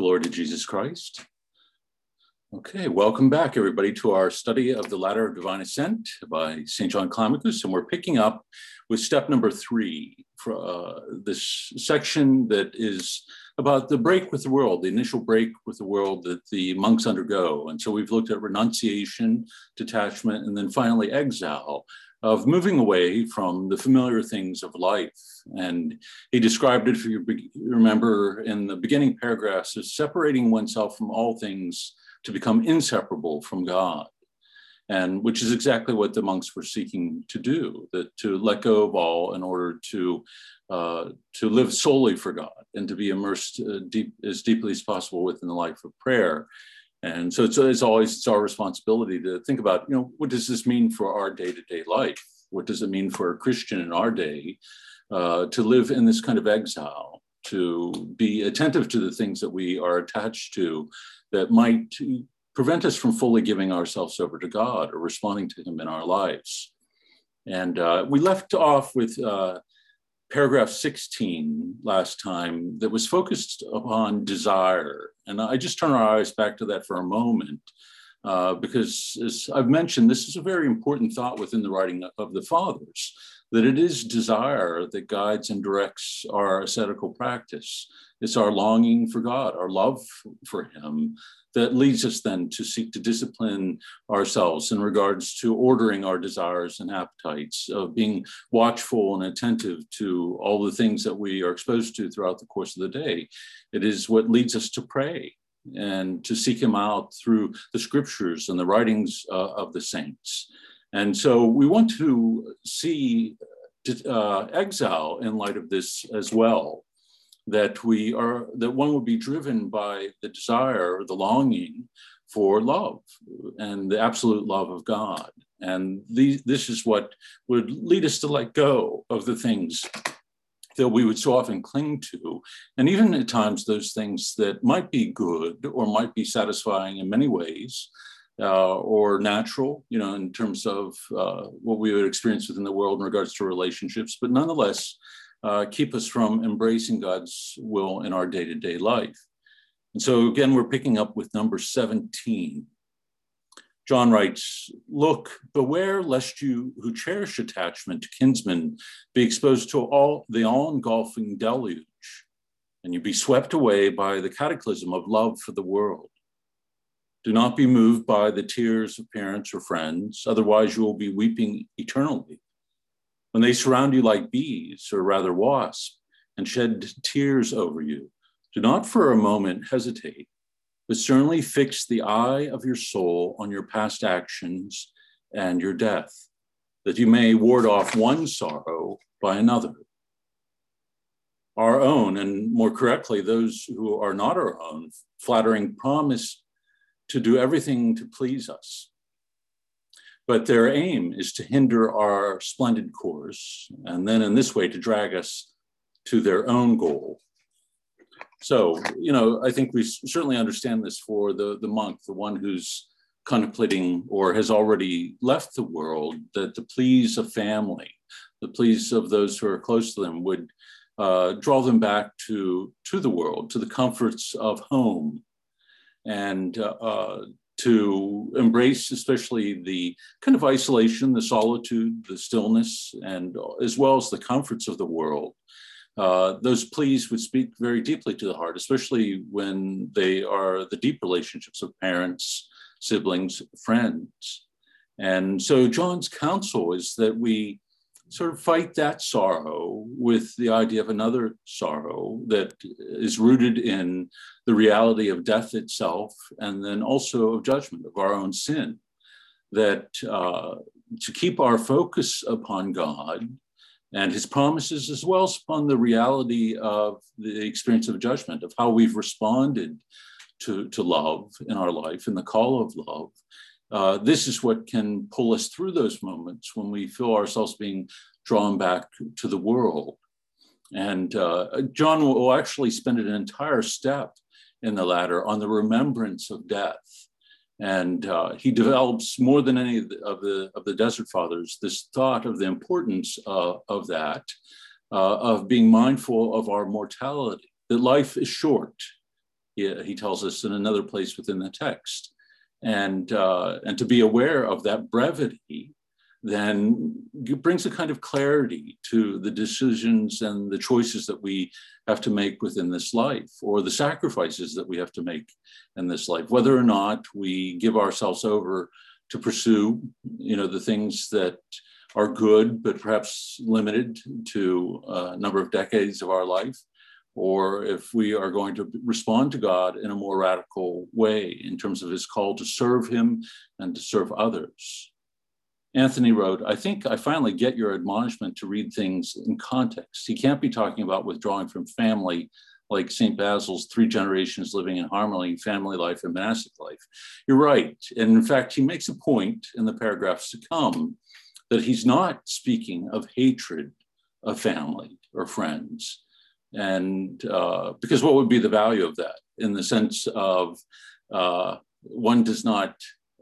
Glory to Jesus Christ. Okay, welcome back, everybody, to our study of the Ladder of Divine Ascent by St. John Climacus. And we're picking up with step number three for uh, this section that is about the break with the world, the initial break with the world that the monks undergo. And so we've looked at renunciation, detachment, and then finally exile, of moving away from the familiar things of life. And he described it, if you remember in the beginning paragraphs, as separating oneself from all things to become inseparable from God. And which is exactly what the monks were seeking to do, that to let go of all in order to uh, to live solely for God and to be immersed uh, deep, as deeply as possible within the life of prayer. And so it's, it's always it's our responsibility to think about, you know, what does this mean for our day-to-day life? What does it mean for a Christian in our day uh, to live in this kind of exile, to be attentive to the things that we are attached to that might prevent us from fully giving ourselves over to God or responding to Him in our lives. And uh, we left off with uh, paragraph 16 last time that was focused upon desire. And I just turn our eyes back to that for a moment, uh, because as I've mentioned, this is a very important thought within the writing of the fathers, that it is desire that guides and directs our ascetical practice. It's our longing for God, our love for Him, that leads us then to seek to discipline ourselves in regards to ordering our desires and appetites, of being watchful and attentive to all the things that we are exposed to throughout the course of the day. It is what leads us to pray and to seek Him out through the scriptures and the writings uh, of the saints. And so we want to see uh, exile in light of this as well that we are that one would be driven by the desire the longing for love and the absolute love of god. And these, this is what would lead us to let go of the things that we would so often cling to. And even at times those things that might be good or might be satisfying in many ways uh, or natural, you know, in terms of uh, what we would experience within the world in regards to relationships, but nonetheless uh, keep us from embracing God's will in our day to day life. And so, again, we're picking up with number 17. John writes, Look, beware lest you who cherish attachment to kinsmen be exposed to all the all engulfing deluge, and you be swept away by the cataclysm of love for the world. Do not be moved by the tears of parents or friends, otherwise, you will be weeping eternally when they surround you like bees, or rather wasps, and shed tears over you, do not for a moment hesitate, but certainly fix the eye of your soul on your past actions and your death, that you may ward off one sorrow by another. Our own, and more correctly, those who are not our own, flattering promise to do everything to please us but their aim is to hinder our splendid course, and then in this way to drag us to their own goal. So, you know, I think we certainly understand this for the, the monk, the one who's contemplating or has already left the world, that the pleas of family, the pleas of those who are close to them would uh, draw them back to, to the world, to the comforts of home, and uh, uh to embrace especially the kind of isolation, the solitude, the stillness, and as well as the comforts of the world. Uh, those pleas would speak very deeply to the heart, especially when they are the deep relationships of parents, siblings, friends. And so John's counsel is that we sort of fight that sorrow with the idea of another sorrow that is rooted in the reality of death itself and then also of judgment of our own sin. That uh, to keep our focus upon God and his promises, as well as upon the reality of the experience of judgment, of how we've responded to, to love in our life and the call of love, uh, this is what can pull us through those moments when we feel ourselves being drawn back to the world. And uh, John will actually spend an entire step in the ladder on the remembrance of death. And uh, he develops more than any of the, of the, of the Desert Fathers this thought of the importance uh, of that, uh, of being mindful of our mortality, that life is short, he, he tells us in another place within the text. And, uh, and to be aware of that brevity then brings a kind of clarity to the decisions and the choices that we have to make within this life or the sacrifices that we have to make in this life whether or not we give ourselves over to pursue you know the things that are good but perhaps limited to a number of decades of our life or if we are going to respond to God in a more radical way in terms of his call to serve him and to serve others. Anthony wrote, I think I finally get your admonishment to read things in context. He can't be talking about withdrawing from family like St. Basil's three generations living in harmony, family life and monastic life. You're right. And in fact, he makes a point in the paragraphs to come that he's not speaking of hatred of family or friends. And uh, because what would be the value of that in the sense of uh, one does not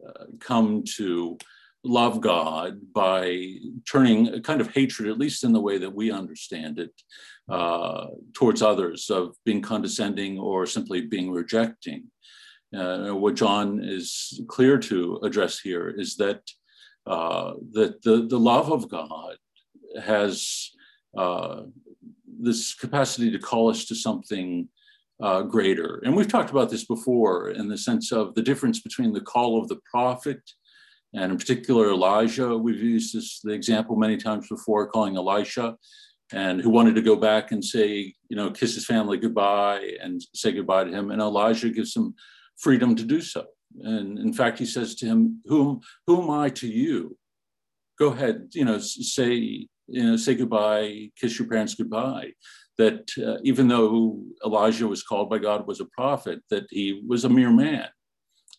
uh, come to love God by turning a kind of hatred, at least in the way that we understand it, uh, towards others, of being condescending or simply being rejecting. Uh, what John is clear to address here is that uh, that the, the love of God has uh, this capacity to call us to something uh, greater. And we've talked about this before in the sense of the difference between the call of the prophet and in particular Elijah. We've used this the example many times before, calling Elisha, and who wanted to go back and say, you know, kiss his family goodbye and say goodbye to him. And Elijah gives him freedom to do so. And in fact, he says to him, "Whom who am I to you? Go ahead, you know, say you know, say goodbye, kiss your parents goodbye." That uh, even though Elijah was called by God was a prophet, that he was a mere man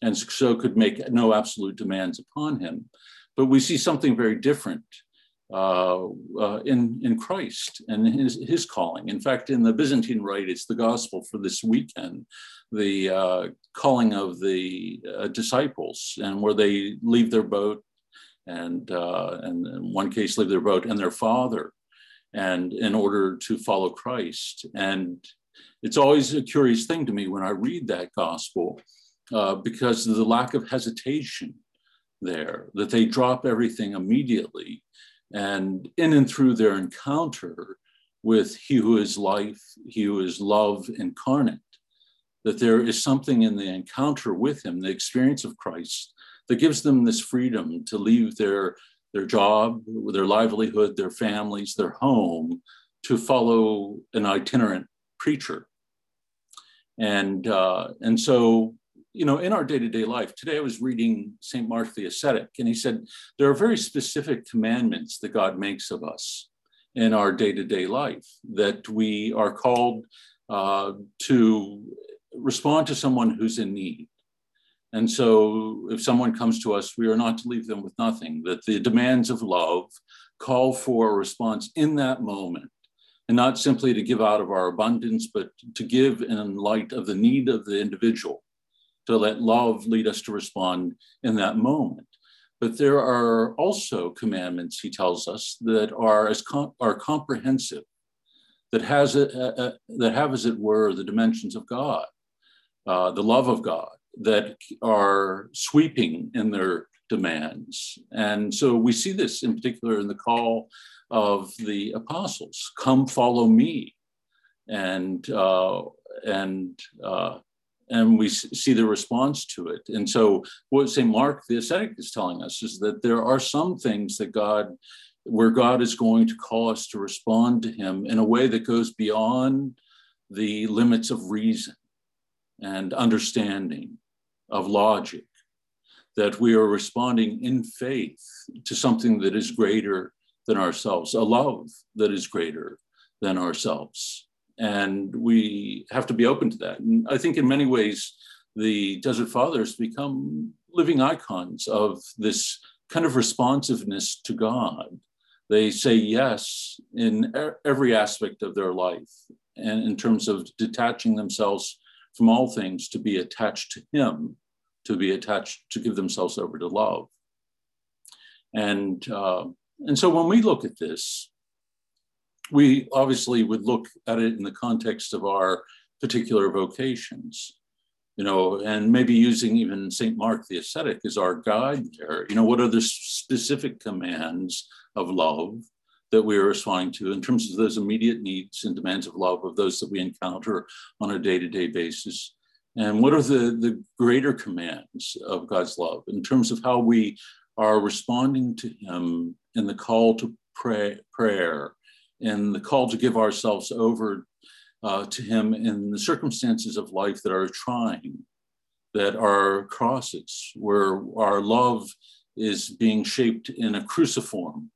and so could make no absolute demands upon him. But we see something very different uh, uh, in, in Christ and his, his calling. In fact, in the Byzantine Rite, it's the gospel for this weekend, the uh, calling of the uh, disciples, and where they leave their boat, and, uh, and in one case, leave their boat and their father, and in order to follow Christ. And it's always a curious thing to me when I read that gospel uh, because of the lack of hesitation there, that they drop everything immediately. And in and through their encounter with He who is life, He who is love incarnate, that there is something in the encounter with Him, the experience of Christ, that gives them this freedom to leave their, their job, their livelihood, their families, their home, to follow an itinerant preacher. And, uh, and so you know, in our day-to-day life, today I was reading St. Mark the Ascetic, and he said there are very specific commandments that God makes of us in our day-to-day life that we are called uh, to respond to someone who's in need. And so if someone comes to us, we are not to leave them with nothing, that the demands of love call for a response in that moment and not simply to give out of our abundance, but to give in light of the need of the individual to let love lead us to respond in that moment. But there are also commandments, he tells us, that are as com- are comprehensive, that has a, a, a, that have, as it were, the dimensions of God, uh, the love of God, that are sweeping in their demands. And so we see this in particular in the call of the apostles: "Come, follow me," and uh, and uh, and we see the response to it. And so, what St. Mark the ascetic is telling us is that there are some things that God, where God is going to call us to respond to Him in a way that goes beyond the limits of reason and understanding, of logic, that we are responding in faith to something that is greater than ourselves, a love that is greater than ourselves and we have to be open to that. And I think in many ways, the Desert Fathers become living icons of this kind of responsiveness to God. They say yes in every aspect of their life, and in terms of detaching themselves from all things to be attached to Him, to be attached, to give themselves over to love. And, uh, and so when we look at this, we obviously would look at it in the context of our particular vocations. you know, and maybe using even St. Mark the ascetic as our guide there. You know, what are the specific commands of love that we are responding to in terms of those immediate needs and demands of love of those that we encounter on a day to day basis? And what are the, the greater commands of God's love in terms of how we are responding to Him in the call to pray, prayer, and the call to give ourselves over uh, to Him in the circumstances of life that are trying, that are crosses, where our love is being shaped in a cruciform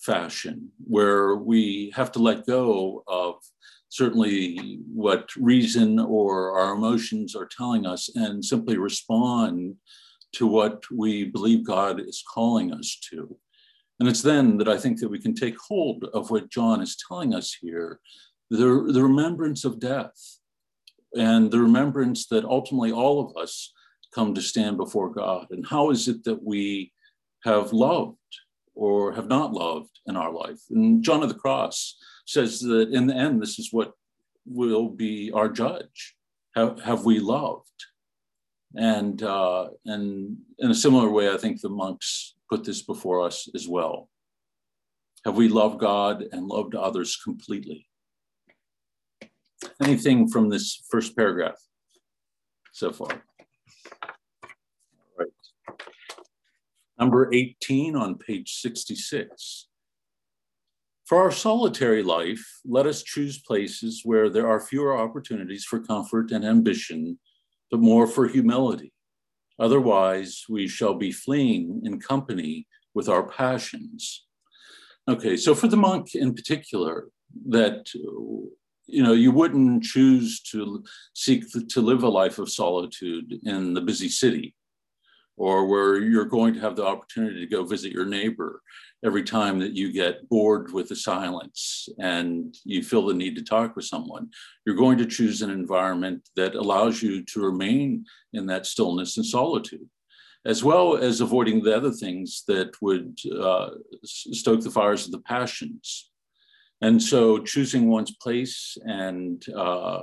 fashion, where we have to let go of certainly what reason or our emotions are telling us and simply respond to what we believe God is calling us to. And it's then that I think that we can take hold of what John is telling us here the, the remembrance of death and the remembrance that ultimately all of us come to stand before God. And how is it that we have loved or have not loved in our life? And John of the Cross says that in the end, this is what will be our judge. Have, have we loved? And, uh, and in a similar way, I think the monks put this before us as well. Have we loved God and loved others completely? Anything from this first paragraph so far? All right. Number 18 on page 66. For our solitary life, let us choose places where there are fewer opportunities for comfort and ambition, but more for humility. Otherwise, we shall be fleeing in company with our passions. Okay, so for the monk in particular, that you know you wouldn't choose to seek to live a life of solitude in the busy city or where you're going to have the opportunity to go visit your neighbor every time that you get bored with the silence and you feel the need to talk with someone. You're going to choose an environment that allows you to remain in that stillness and solitude, as well as avoiding the other things that would uh, stoke the fires of the passions. And so choosing one's place and uh,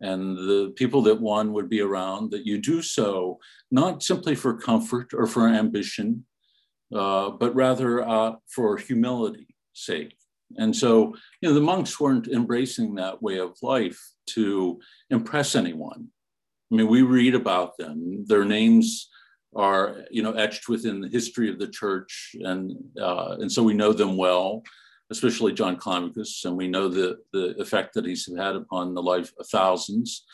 and the people that one would be around, that you do so not simply for comfort or for ambition, uh, but rather uh, for humility sake. And so, you know, the monks weren't embracing that way of life to impress anyone. I mean, we read about them; their names are, you know, etched within the history of the church, and uh, and so we know them well especially John Climacus, and we know the, the effect that he's had upon the life of thousands.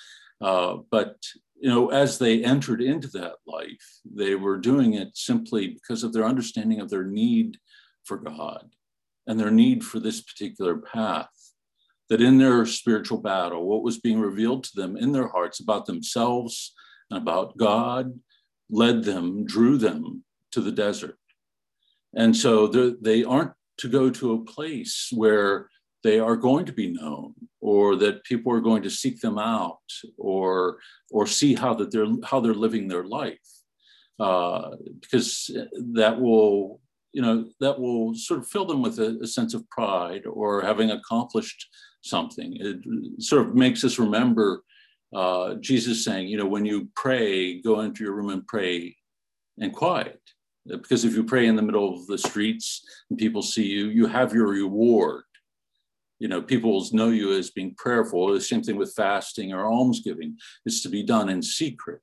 Uh, but you know, as they entered into that life, they were doing it simply because of their understanding of their need for God and their need for this particular path. That in their spiritual battle, what was being revealed to them in their hearts about themselves and about God led them, drew them to the desert. And so they aren't to go to a place where they are going to be known or that people are going to seek them out or or see how that they're how they're living their life. Uh, because that will you know that will sort of fill them with a, a, sense of pride or having accomplished something. It sort of makes us remember uh, jesus saying you know when you pray go into your room and pray in quiet because if you pray in the middle of the streets and people see you, you have your reward. You know, people know you as being prayerful. The same thing with fasting or almsgiving is to be done in secret.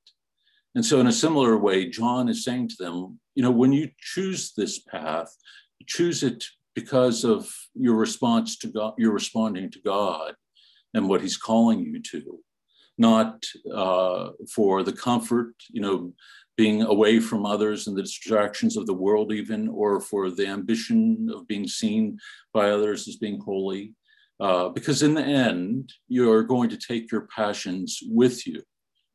And so, in a similar way, John is saying to them, you know, when you choose this path, choose it because of your response to God, you're responding to God and what He's calling you to, not uh, for the comfort, you know, being away from others and the distractions of the world, even, or for the ambition of being seen by others as being holy. Uh, because in the end, you're going to take your passions with you.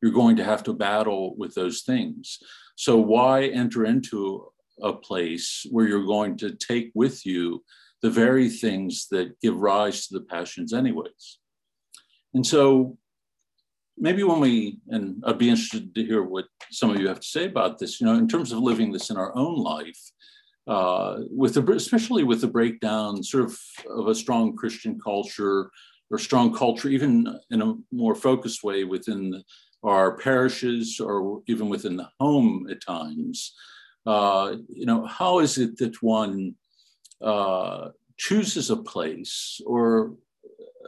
You're going to have to battle with those things. So, why enter into a place where you're going to take with you the very things that give rise to the passions, anyways? And so, maybe when we, and I'd be interested to hear what some of you have to say about this, you know, in terms of living this in our own life, uh, with the, especially with the breakdown sort of of a strong Christian culture or strong culture, even in a more focused way within our parishes or even within the home at times. Uh, you know, how is it that one uh, chooses a place or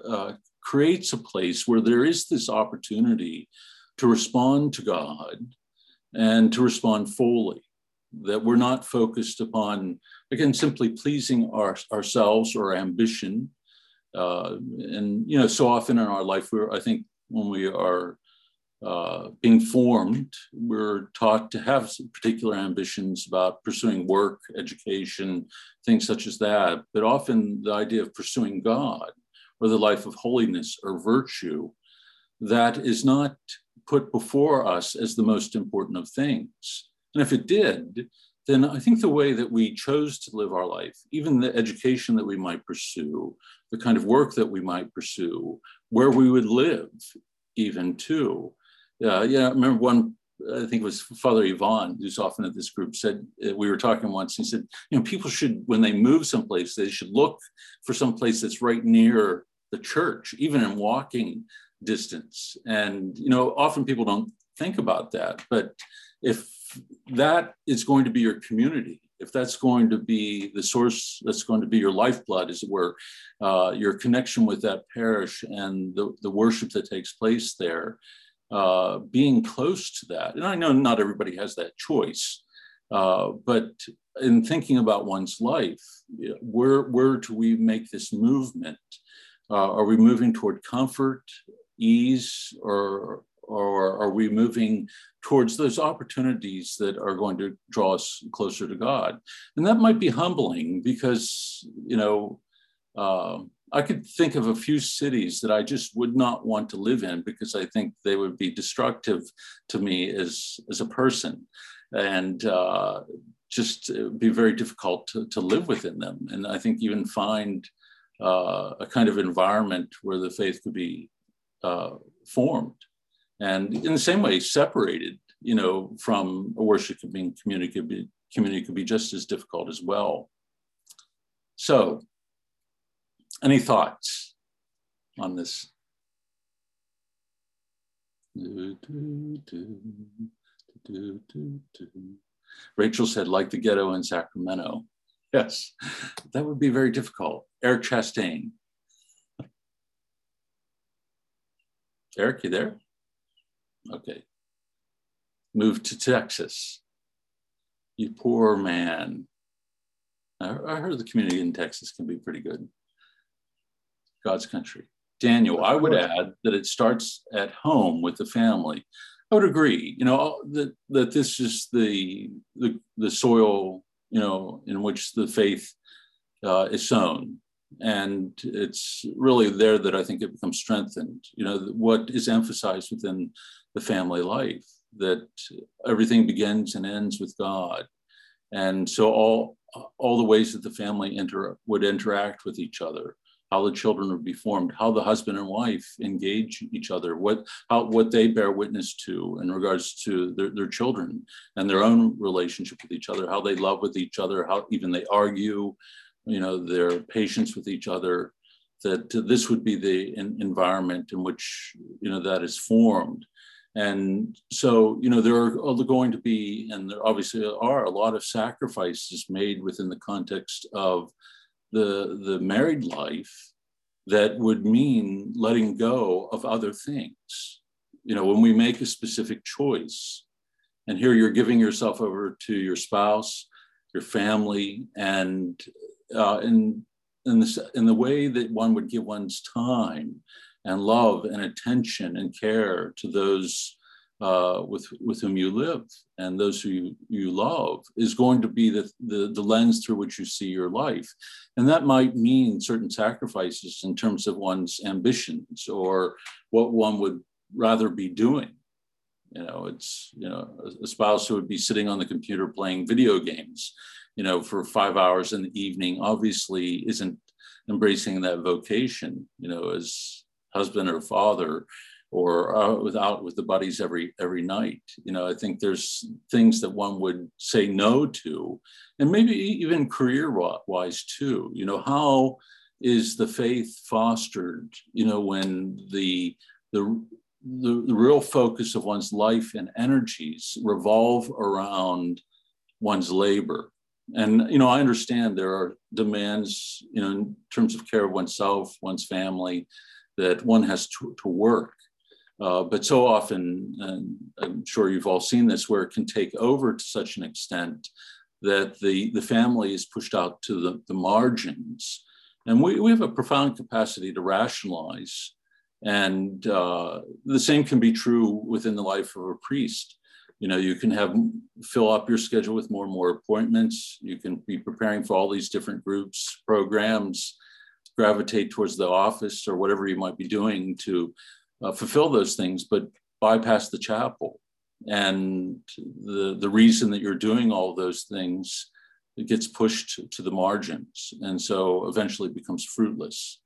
uh, creates a place where there is this opportunity to respond to God and to respond fully? That we're not focused upon, again, simply pleasing our, ourselves or ambition. Uh, and, you know, so often in our life, we're, I think, when we are uh, being formed, we're taught to have particular ambitions about pursuing work, education, things such as that. But often the idea of pursuing God or the life of holiness or virtue, that is not put before us as the most important of things. And if it did, then I think the way that we chose to live our life, even the education that we might pursue, the kind of work that we might pursue, where we would live, even too, yeah, yeah. I remember one. I think it was Father Yvonne, who's often at this group, said uh, we were talking once. He said, you know, people should, when they move someplace, they should look for someplace that's right near the church, even in walking distance. And you know, often people don't think about that, but if that is going to be your community, if that's going to be the source, that's going to be your lifeblood, as it were, uh, your connection with that parish and the, the worship that takes place there, uh, being close to that. And I know not everybody has that choice, uh, but in thinking about one's life, where, where do we make this movement? Uh, are we moving toward comfort, ease, or, or are we moving towards those opportunities that are going to draw us closer to God? And that might be humbling because, you know, uh, I could think of a few cities that I just would not want to live in because I think they would be destructive to me as, as a person and uh, just be very difficult to, to live within them. And I think even find uh, a kind of environment where the faith could be uh, formed. And in the same way, separated, you know, from a worshiping community could be, community could be just as difficult as well. So any thoughts on this? Rachel said, like the ghetto in Sacramento. Yes, that would be very difficult. Eric Chastain. Eric, you there? Okay. Moved to Texas. You poor man. I heard the community in Texas can be pretty good. God's country. Daniel, I would add that it starts at home with the family. I would agree, you know, that, that this is the, the, the soil, you know, in which the faith uh, is sown. And it's really there that I think it becomes strengthened. You know, what is emphasized within the family life, that everything begins and ends with God. And so all, all the ways that the family inter- would interact with each other, how the children would be formed, how the husband and wife engage each other, what how what they bear witness to in regards to their, their children and their own relationship with each other, how they love with each other, how even they argue, you know, their patience with each other. That this would be the environment in which you know that is formed. And so, you know, there are going to be, and there obviously are a lot of sacrifices made within the context of the, the married life that would mean letting go of other things. You know, when we make a specific choice, and here you're giving yourself over to your spouse, your family, and uh, in, in, this, in the way that one would give one's time and love and attention and care to those uh, with, with whom you live and those who you, you love is going to be the, the, the lens through which you see your life. And that might mean certain sacrifices in terms of one's ambitions or what one would rather be doing. You know, it's, you know, a spouse who would be sitting on the computer playing video games, you know, for five hours in the evening obviously isn't embracing that vocation, you know, as husband or father or uh, without with the buddies every every night. You know, I think there's things that one would say no to, and maybe even career wise too. You know, how is the faith fostered? You know, when the the the, the real focus of one's life and energies revolve around one's labor. And, you know, I understand there are demands, you know, in terms of care of oneself, one's family, that one has to, to work. Uh, but so often, and I'm sure you've all seen this, where it can take over to such an extent that the, the family is pushed out to the, the margins. And we, we have a profound capacity to rationalize. And uh, the same can be true within the life of a priest. You know, you can have fill up your schedule with more and more appointments. You can be preparing for all these different groups, programs, gravitate towards the office or whatever you might be doing to uh, fulfill those things, but bypass the chapel. And the, the reason that you're doing all those things it gets pushed to the margins and so eventually becomes fruitless.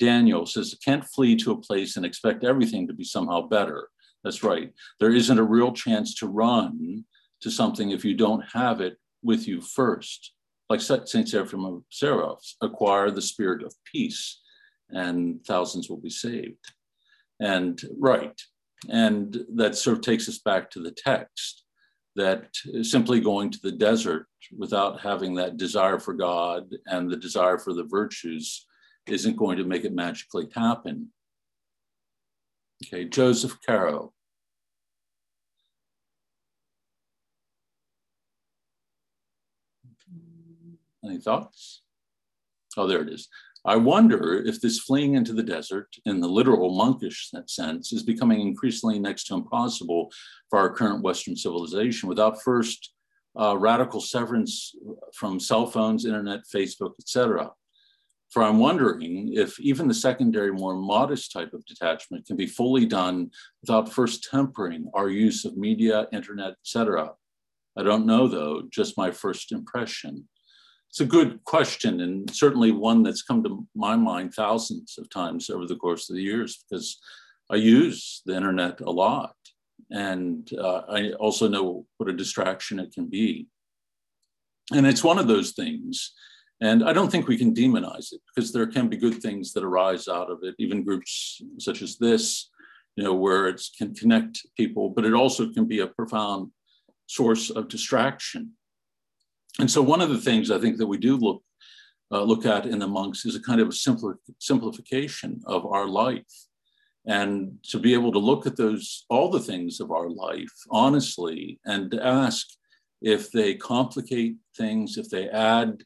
Daniel says, can't flee to a place and expect everything to be somehow better. That's right. There isn't a real chance to run to something if you don't have it with you first. Like St. Seraphim of Sarov, acquire the spirit of peace and thousands will be saved. And right. And that sort of takes us back to the text that simply going to the desert without having that desire for God and the desire for the virtues isn't going to make it magically happen. Okay, Joseph Caro. Any thoughts? Oh, there it is. I wonder if this fleeing into the desert, in the literal monkish sense, is becoming increasingly next to impossible for our current Western civilization without first uh, radical severance from cell phones, internet, Facebook, etc. For I'm wondering if even the secondary, more modest type of detachment can be fully done without first tempering our use of media, internet, etc. I don't know though, just my first impression it's a good question and certainly one that's come to my mind thousands of times over the course of the years because I use the internet a lot. And uh, I also know what a distraction it can be. And it's one of those things. And I don't think we can demonize it because there can be good things that arise out of it, even groups such as this, you know, where it can connect people, but it also can be a profound source of distraction and so one of the things I think that we do look uh, look at in the monks is a kind of a simpler simplification of our life. And to be able to look at those all the things of our life honestly and ask if they complicate things if they add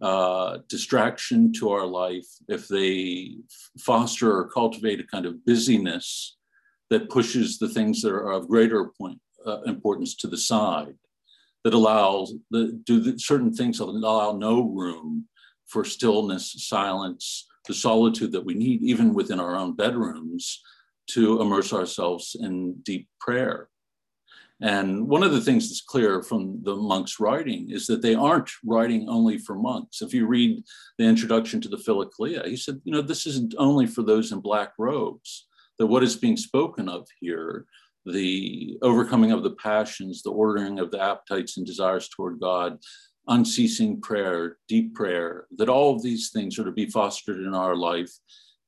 uh, distraction to our life if they foster or cultivate a kind of busyness that pushes the things that are of greater point, uh, importance to the side that allows the, do the, certain things that allow no room for stillness, silence, the solitude that we need, even within our own bedrooms, to immerse ourselves in deep prayer. And one of the things that's clear from the monks' writing is that they aren't writing only for monks. If you read the introduction to the Philokalia, he said, you know, this isn't only for those in black robes, that what is being spoken of here the overcoming of the passions, the ordering of the appetites and desires toward God, unceasing prayer, deep prayer, that all of these things are to be fostered in our life.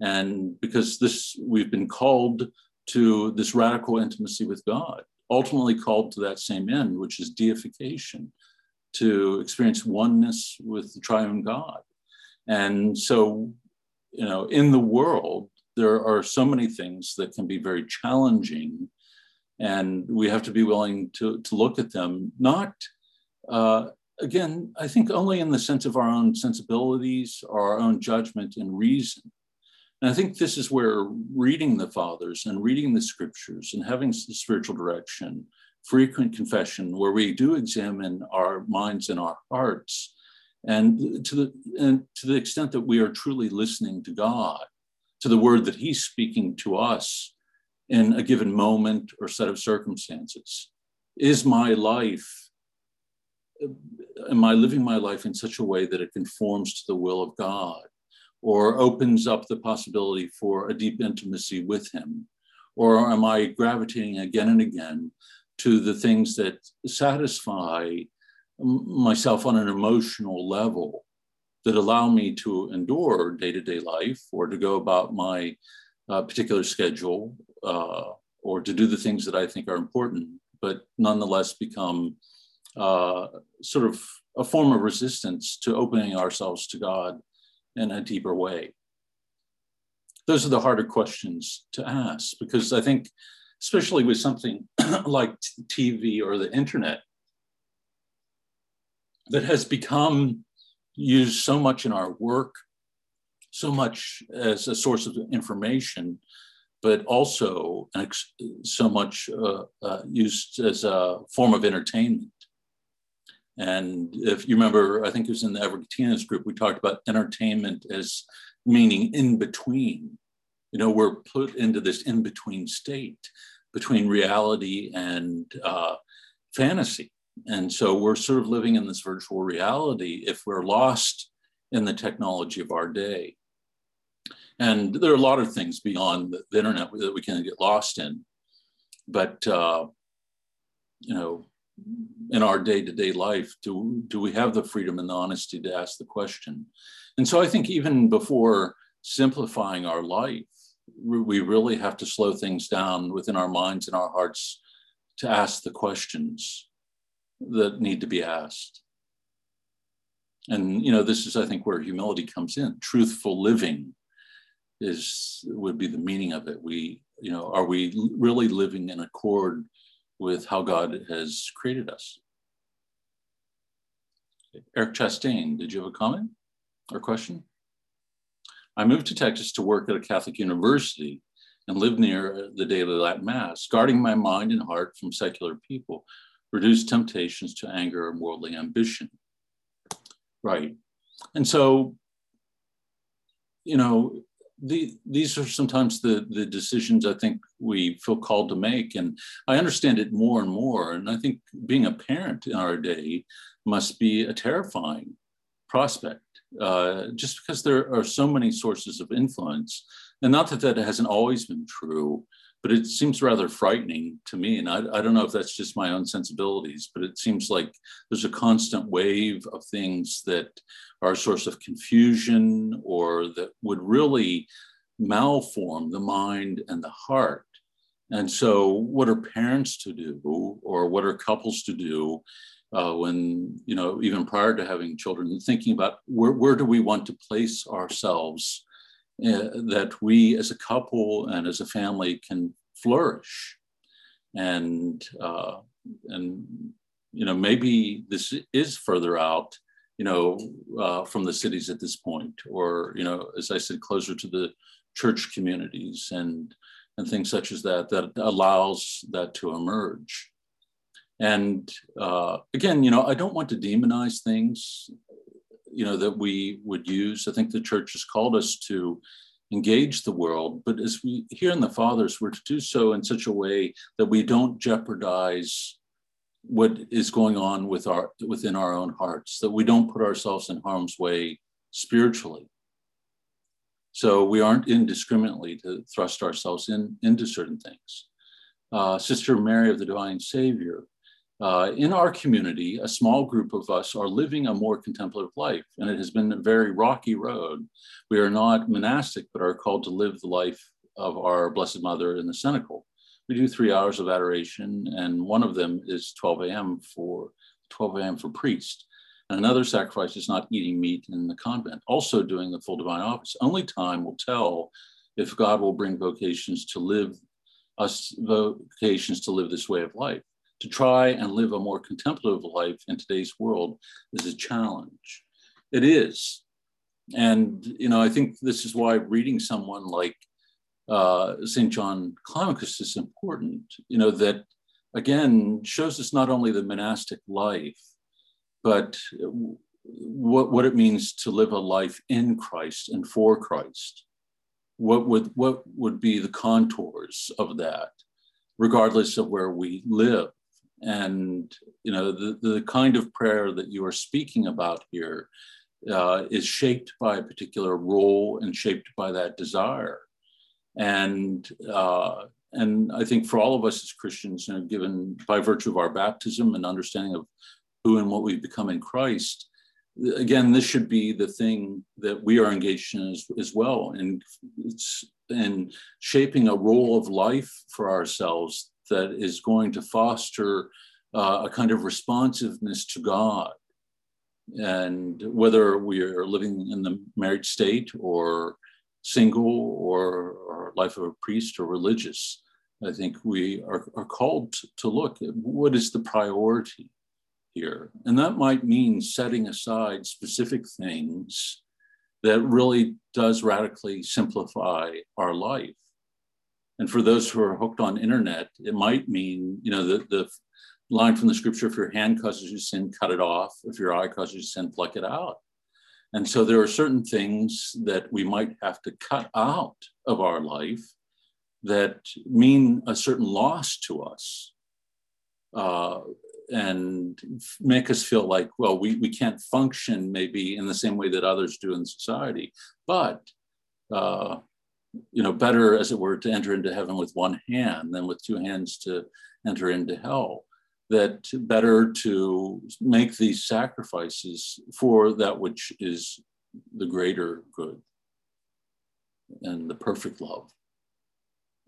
And because this, we've been called to this radical intimacy with God, ultimately called to that same end, which is deification, to experience oneness with the triune God. And so, you know, in the world, there are so many things that can be very challenging and we have to be willing to, to look at them, not, uh, again, I think only in the sense of our own sensibilities our own judgment and reason. And I think this is where reading the fathers and reading the scriptures and having spiritual direction, frequent confession, where we do examine our minds and our hearts, and to the and to the extent that we are truly listening to God, to the word that He's speaking to us, in a given moment or set of circumstances? Is my life, am I living my life in such a way that it conforms to the will of God or opens up the possibility for a deep intimacy with Him? Or am I gravitating again and again to the things that satisfy myself on an emotional level that allow me to endure day to day life or to go about my uh, particular schedule uh, or to do the things that I think are important, but nonetheless become uh, sort of a form of resistance to opening ourselves to God in a deeper way? Those are the harder questions to ask because I think, especially with something like TV or the internet, that has become used so much in our work, so much as a source of information, but also so much uh, uh, used as a form of entertainment. And if you remember, I think it was in the Evergetinos group, we talked about entertainment as meaning in between. You know, we're put into this in between state between reality and uh, fantasy. And so we're sort of living in this virtual reality if we're lost in the technology of our day. And there are a lot of things beyond the, the internet that we can get lost in. But, uh, you know, in our day-to-day life, do, do we have the freedom and the honesty to ask the question? And so I think even before simplifying our life, we really have to slow things down within our minds and our hearts to ask the questions that need to be asked. And you know, this is, I think, where humility comes in. Truthful living is would be the meaning of it. We, you know, are we really living in accord with how God has created us? Eric Chastain, did you have a comment or question? I moved to Texas to work at a Catholic university and live near the daily Latin Mass, guarding my mind and heart from secular people reduce temptations to anger and worldly ambition. Right. And so, you know, the, these are sometimes the, the decisions I think we feel called to make. And I understand it more and more. And I think being a parent in our day must be a terrifying prospect, uh, just because there are so many sources of influence. And not that that hasn't always been true, but it seems rather frightening to me. And I, I, don't know if that's just my own sensibilities, but it seems like there's a constant wave of things that are a source of confusion or that would really malform the mind and the heart. And so, what are parents to do, or what are couples to do uh, when, you know, even prior to having children, thinking about where, where do we want to place ourselves uh, that we as a couple and as a family can flourish. And, uh, and you know, maybe this is further out, you know, uh, from the cities at this point, or, you know, as I said, closer to the church communities and, and things such as that, that allows that to emerge. And uh, again, you know, I don't want to demonize things you know that we would use. I think the church has called us to engage the world, but as we hear in the fathers, we're to do so in such a way that we don't jeopardize what is going on with our within our own hearts, that we don't put ourselves in harm's way spiritually. So we aren't indiscriminately to thrust ourselves in, into certain things. Uh, Sister Mary of the Divine Savior uh, in our community, a small group of us are living a more contemplative life, and it has been a very rocky road. We are not monastic, but are called to live the life of our Blessed Mother in the cenacle. We do three hours of adoration, and one of them is 12 a.m. for 12 a.m. for priest. And another sacrifice is not eating meat in the convent, also doing the full divine office. Only time will tell if God will bring vocations to live us vocations to live this way of life to try and live a more contemplative life in today's world is a challenge. It is. And, you know, I think this is why reading someone like uh, St. John Climacus is important, you know, that again shows us not only the monastic life, but what, what it means to live a life in Christ and for Christ. What would, what would be the contours of that, regardless of where we live? And you know the, the kind of prayer that you are speaking about here uh, is shaped by a particular role and shaped by that desire. And uh, and I think for all of us as Christians, you know, given by virtue of our baptism and understanding of who and what we become in Christ, again, this should be the thing that we are engaged in as, as well. And it's in shaping a role of life for ourselves that is going to foster uh, a kind of responsiveness to God. And whether we are living in the married state or single or, or life of a priest or religious, I think we are, are called to look at what is the priority here. And that might mean setting aside specific things that really does radically simplify our life. And for those who are hooked on internet, it might mean, you know, the, the line from the scripture, if your hand causes you sin, cut it off. If your eye causes you sin, pluck it out. And so there are certain things that we might have to cut out of our life that mean a certain loss to us. Uh, and make us feel like, well, we, we can't function maybe in the same way that others do in society. But, uh, you know, better, as it were, to enter into heaven with one hand than with two hands to enter into hell. That better to make these sacrifices for that which is the greater good and the perfect love.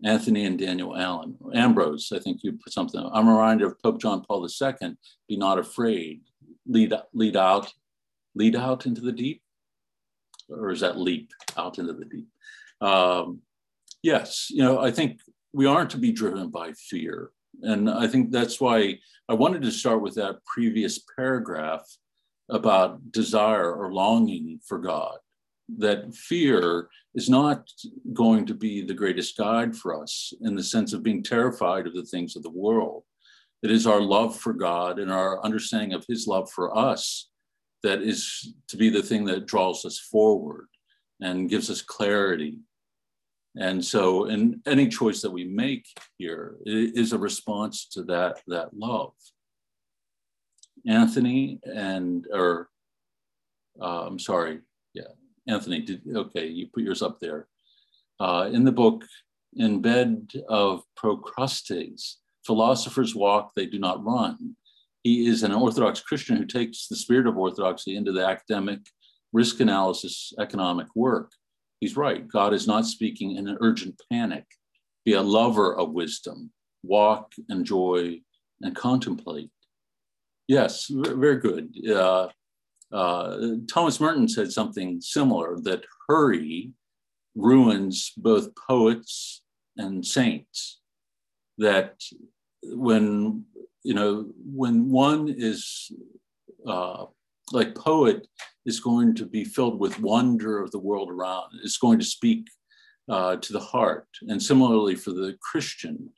Anthony and Daniel Allen. Ambrose, I think you put something. I'm reminded of Pope John Paul II. Be not afraid. Lead, lead out, lead out into the deep, or is that leap out into the deep? Um, yes, you know, I think we aren't to be driven by fear, and I think that's why I wanted to start with that previous paragraph about desire or longing for God that fear is not going to be the greatest guide for us in the sense of being terrified of the things of the world. It is our love for God and our understanding of His love for us that is to be the thing that draws us forward and gives us clarity. And so, in any choice that we make here is a response to that, that love. Anthony and, or uh, I'm sorry, yeah, Anthony, did, okay, you put yours up there. Uh, in the book, In Bed of Procrustes, Philosophers Walk, They Do Not Run. He is an Orthodox Christian who takes the spirit of Orthodoxy into the academic risk analysis economic work. He's right. God is not speaking in an urgent panic. Be a lover of wisdom, walk, enjoy, and contemplate. Yes, very good. Uh, uh, Thomas Merton said something similar that hurry ruins both poets and saints. That when you know when one is uh, like poet is going to be filled with wonder of the world around. It's going to speak uh, to the heart. And similarly for the Christian,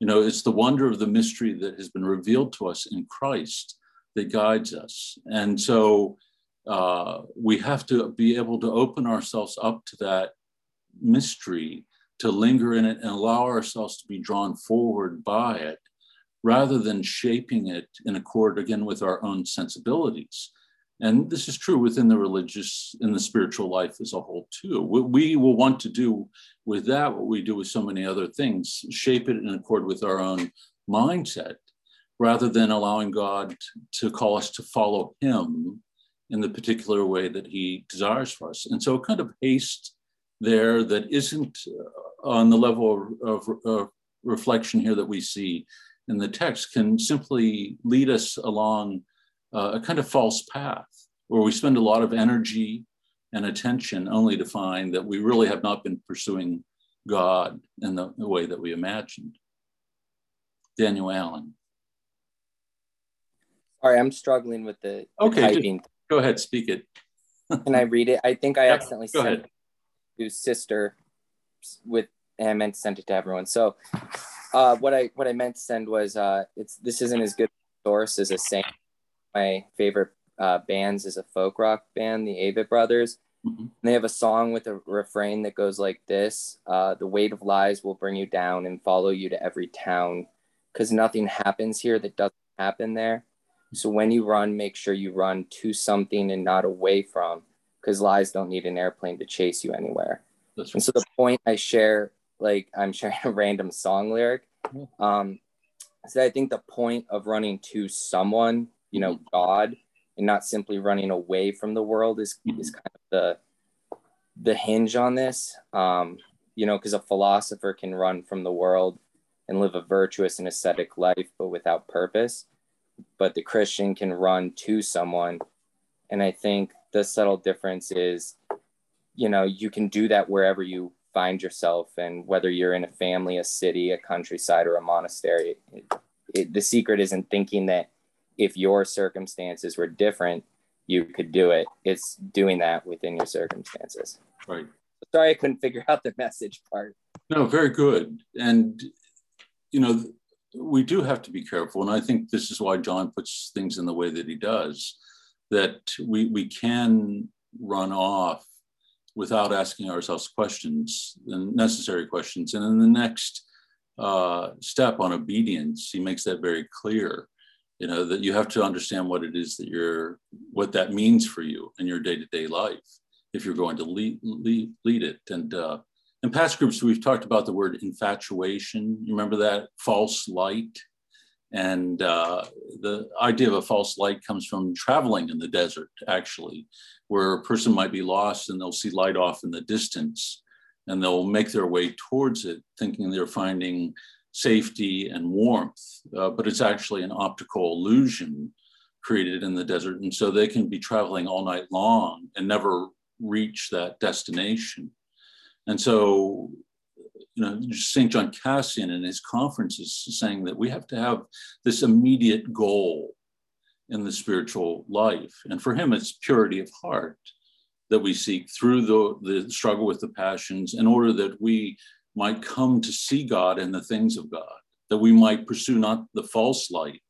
you know, it's the wonder of the mystery that has been revealed to us in Christ that guides us. And so uh, we have to be able to open ourselves up to that mystery, to linger in it and allow ourselves to be drawn forward by it, rather than shaping it in accord again with our own sensibilities. And this is true within the religious and the spiritual life as a whole, too. We will want to do with that what we do with so many other things, shape it in accord with our own mindset, rather than allowing God to call us to follow Him in the particular way that he desires for us. And so, a kind of haste there that isn't uh, on the level of, of, of, reflection here that we see in the text can simply lead us along uh, a kind of false path where we spend a lot of energy and attention only to find that we really have not been pursuing God in the, the way that we imagined. Daniel Allen. Sorry, I'm struggling with the, okay, typing. Go ahead, speak it. Can I read it? I think I accidentally sent ahead. it to sister with and I meant to send it to everyone. So uh, what I what I meant to send was uh, it's this isn't as good a source as a saying. My favorite uh, bands is a folk rock band, the Avett Brothers. Mm-hmm. They have a song with a refrain that goes like this: uh, "The weight of lies will bring you down and follow you to every town, because nothing happens here that doesn't happen there. So when you run, make sure you run to something and not away from, because lies don't need an airplane to chase you anywhere. And so the point I share, like I'm sharing a random song lyric. Um, so I think the point of running to someone, you know, mm-hmm. God, and not simply running away from the world is mm-hmm. is kind of the the hinge on this. Um, you know, because a philosopher can run from the world and live a virtuous and ascetic life, but without purpose. But the Christian can run to someone. And I think the subtle difference is, you know, you can do that wherever you find yourself. And whether you're in a family, a city, a countryside, or a monastery, it, it, the secret isn't thinking that if your circumstances were different, you could do it. It's doing that within your circumstances. Right. Sorry, I couldn't figure out the message part. No, very good. And, you know, we do have to be careful. And I think this is why John puts things in the way that he does, that we, we can run off without asking ourselves questions, and necessary questions. And in the next uh, step on obedience, he makes that very clear you know that you have to understand what it is that you're what that means for you in your day-to-day life if you're going to lead lead, lead it. And uh, in past groups we've talked about the word infatuation. You remember that? False light. And uh, the idea of a false light comes from traveling in the desert actually where a person might be lost and they'll see light off in the distance and they'll make their way towards it thinking they're finding safety and warmth, uh, but it's actually an optical illusion created in the desert. And so they can be traveling all night long and never reach that destination. And so, you know, St. John Cassian in his conferences saying that we have to have this immediate goal in the spiritual life. And for him, it's purity of heart that we seek through the, the struggle with the passions in order that we might come to see God and the things of God, that we might pursue not the false light,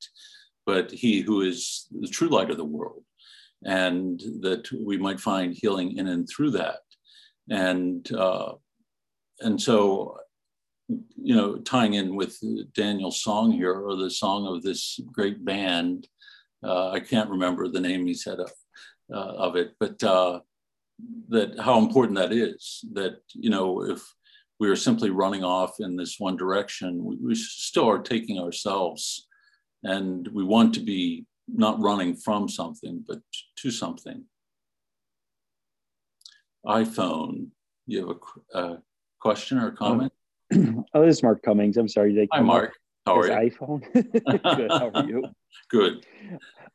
but He who is the true light of the world, and that we might find healing in and through that. And uh, and so, you know, tying in with Daniel's song here, or the song of this great band, uh, I can't remember the name he said of, uh, of it, but uh, that how important that is. That you know, if we are simply running off in this one direction, we, we still are taking ourselves and we want to be not running from something, but to something. iPhone, you have a, a question or a comment? oh, this is Mark Cummings. I'm sorry. Did Hi, Mark. How are you? iPhone. Good. How are you? Good.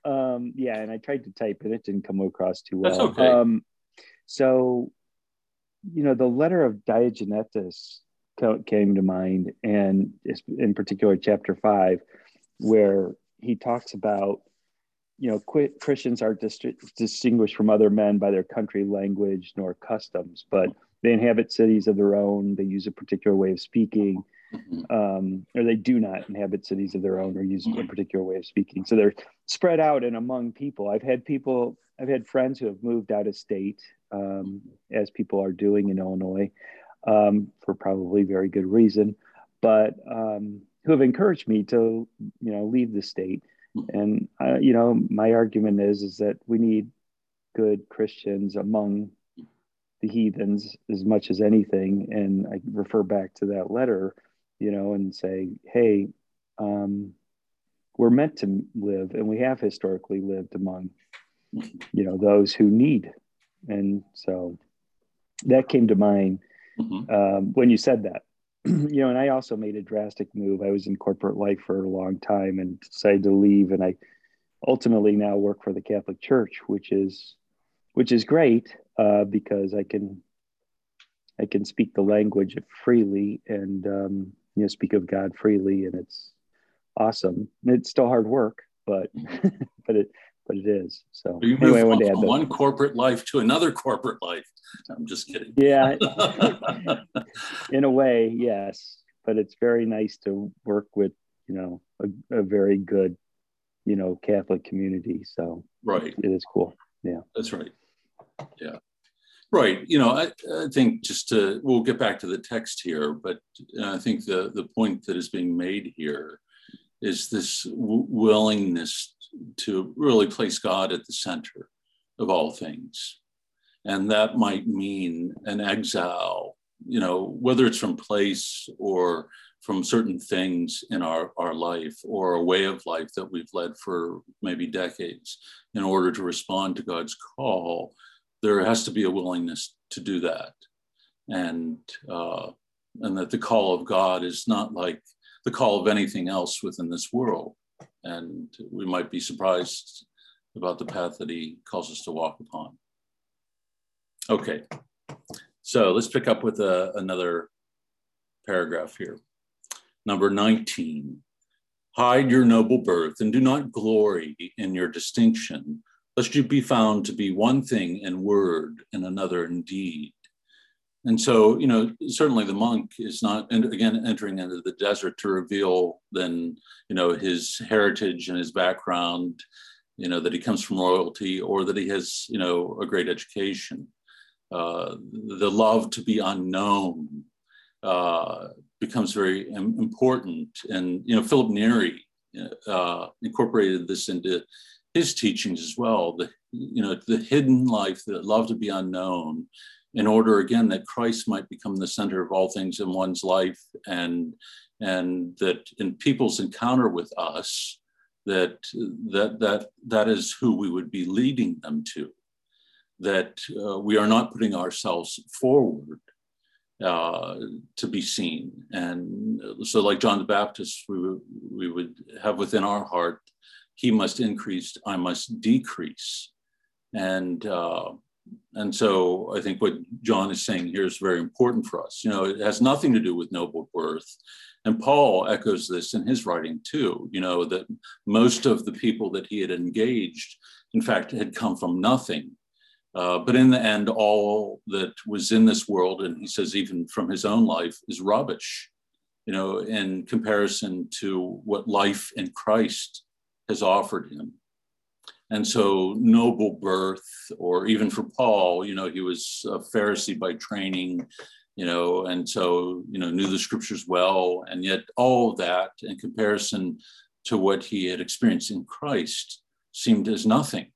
Um, yeah, and I tried to type it; it didn't come across too well. That's okay. Um, so you know, the letter of Diognetus came to mind, and in particular, chapter five, where he talks about, you know, Christians are distinguished from other men by their country, language, nor customs, but they inhabit cities of their own. They use a particular way of speaking, um, or they do not inhabit cities of their own or use a particular way of speaking. So they're spread out and among people. I've had people, I've had friends who have moved out of state um, as people are doing in Illinois um, for probably very good reason, but um, who have encouraged me to, you know, leave the state. And uh, you know, my argument is is that we need good Christians among the heathens as much as anything. And I refer back to that letter, you know, and say, hey, um, we're meant to live, and we have historically lived among, you know, those who need and so that came to mind mm-hmm. um, when you said that. you know, and I also made a drastic move. I was in corporate life for a long time and decided to leave, and I ultimately now work for the Catholic Church, which is which is great uh, because I can I can speak the language freely and um, you know speak of God freely, and it's awesome. It's still hard work, but but it but it is. So, so you anyway, moved from, one corporate life to another corporate life. I'm just kidding. Yeah, in a way, yes. But it's very nice to work with you know a, a very good you know Catholic community. So right, it is cool. Yeah, that's right. Yeah. Right. You know, I, I, think just to, we'll get back to the text here, but uh, I think the, the point that is being made here is this w- willingness to really place God at the center of all things. And that might mean an exile, you know, whether it's from place or from certain things in our, our life or a way of life that we've led for maybe decades in order to respond to God's call, there has to be a willingness to do that. and uh, and that the call of God is not like the call of anything else within this world. And we might be surprised about the path that he calls us to walk upon. Okay, so let's pick up with uh, another paragraph here. Number 19. Hide your noble birth and do not glory in your distinction, lest you be found to be one thing in word and another in deed. And so, you know, certainly the monk is not, and again, entering into the desert to reveal then, you know, his heritage and his background, you know, that he comes from royalty or that he has, you know, a great education. Uh, the love to be unknown uh, becomes very important. And, you know, Philip Neri uh, incorporated this into his teachings as well. The, you know, the hidden life, the love to be unknown, in order again that Christ might become the center of all things in one's life, and and that in people's encounter with us, that that that that is who we would be leading them to. That uh, we are not putting ourselves forward uh, to be seen, and so like John the Baptist, we would, we would have within our heart, he must increase, I must decrease, and. Uh, and so I think what John is saying here is very important for us. You know, it has nothing to do with noble birth. And Paul echoes this in his writing too, you know, that most of the people that he had engaged, in fact, had come from nothing. Uh, but in the end, all that was in this world, and he says even from his own life, is rubbish, you know, in comparison to what life in Christ has offered him. And so, noble birth, or even for Paul, you know, he was a Pharisee by training, you know, and so, you know, knew the scriptures well. And yet, all of that in comparison to what he had experienced in Christ seemed as nothing.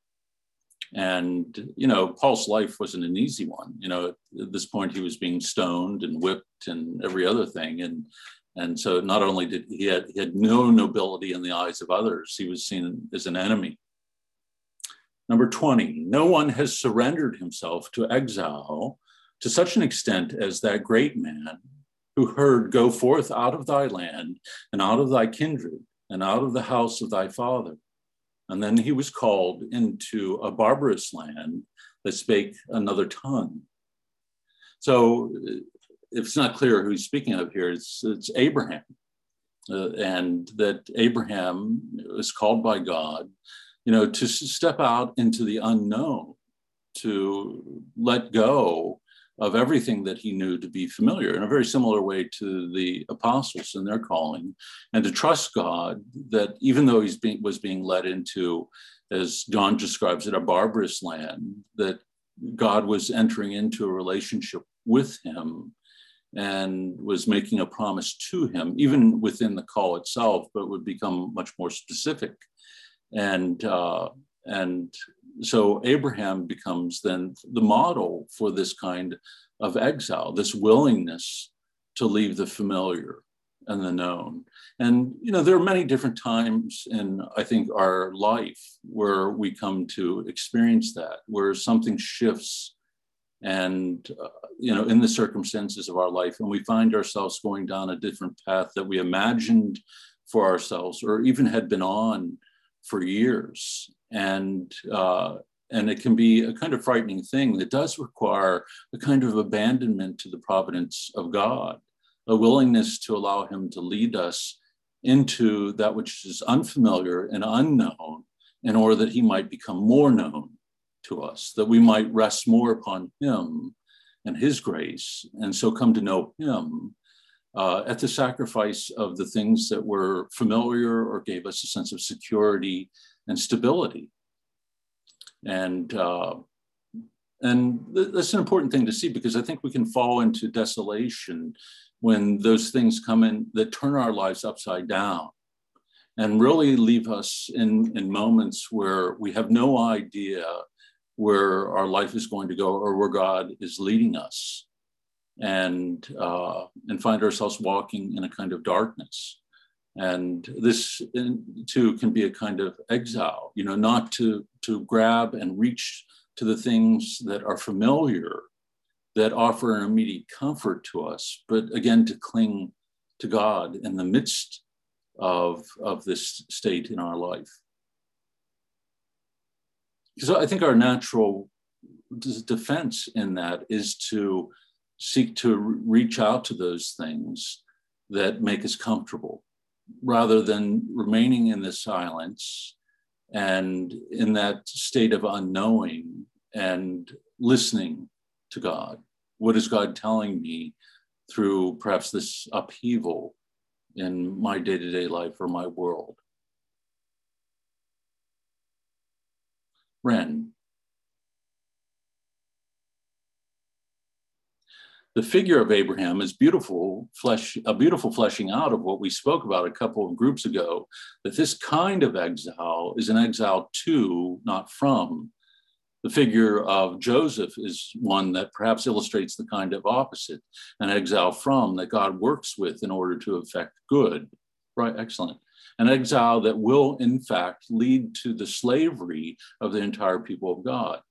And, you know, Paul's life wasn't an easy one. You know, at this point, he was being stoned and whipped and every other thing. And, and so not only did he had, he had no nobility in the eyes of others, he was seen as an enemy. Number 20, no one has surrendered himself to exile to such an extent as that great man who heard, Go forth out of thy land and out of thy kindred and out of the house of thy father. And then he was called into a barbarous land that spake another tongue. So if it's not clear who he's speaking of here, it's, it's Abraham. Uh, and that Abraham was called by God you know, to step out into the unknown, to let go of everything that he knew to be familiar in a very similar way to the apostles in their calling, and to trust God that even though he was being led into, as John describes it, a barbarous land, that God was entering into a relationship with him and was making a promise to him, even within the call itself, but would become much more specific and uh, and so Abraham becomes then the model for this kind of exile, this willingness to leave the familiar and the known. And you know, there are many different times in I think our life where we come to experience that, where something shifts, and uh, you know, in the circumstances of our life, and we find ourselves going down a different path that we imagined for ourselves, or even had been on for years. And, uh, and it can be a kind of frightening thing that does require a kind of abandonment to the providence of God, a willingness to allow Him to lead us into that which is unfamiliar and unknown in order that He might become more known to us, that we might rest more upon Him and His grace, and so come to know Him uh, at the sacrifice of the things that were familiar or gave us a sense of security and stability. And uh, and th- that's an important thing to see because I think we can fall into desolation when those things come in that turn our lives upside down and really leave us in, in moments where we have no idea where our life is going to go or where God is leading us and uh, and find ourselves walking in a kind of darkness and this too can be a kind of exile you know not to to grab and reach to the things that are familiar that offer an immediate comfort to us, but again, to cling to God in the midst of, of this state in our life. Because I think our natural defense in that is to seek to reach out to those things that make us comfortable rather than remaining in the silence and in that state of unknowing and listening to God. What is God telling me through perhaps this upheaval in my day to day life or my world? Ren. The figure of Abraham is beautiful, flesh, a beautiful fleshing out of what we spoke about a couple of groups ago, that this kind of exile is an exile to, not from. The figure of Joseph is one that perhaps illustrates the kind of opposite, an exile from that God works with in order to effect good. Right, excellent. An exile that will, in fact, lead to the slavery of the entire people of God.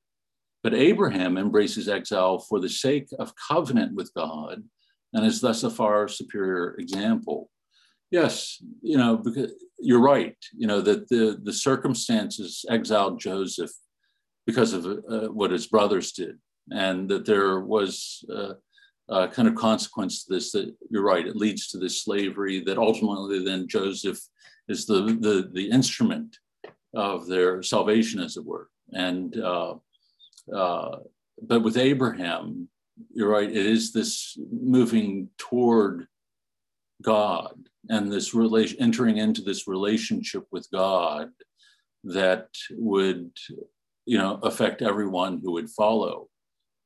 But Abraham embraces exile for the sake of covenant with God and is thus a far superior example. Yes, you know, because you're right, you know, that the, the circumstances exiled Joseph because of uh, what his brothers did, and that there was uh, a kind of consequence to this. That you're right, it leads to this slavery. That ultimately, then Joseph is the the, the instrument of their salvation, as it were. And uh, uh, but with Abraham, you're right. It is this moving toward God and this relation, entering into this relationship with God that would you know, affect everyone who would follow.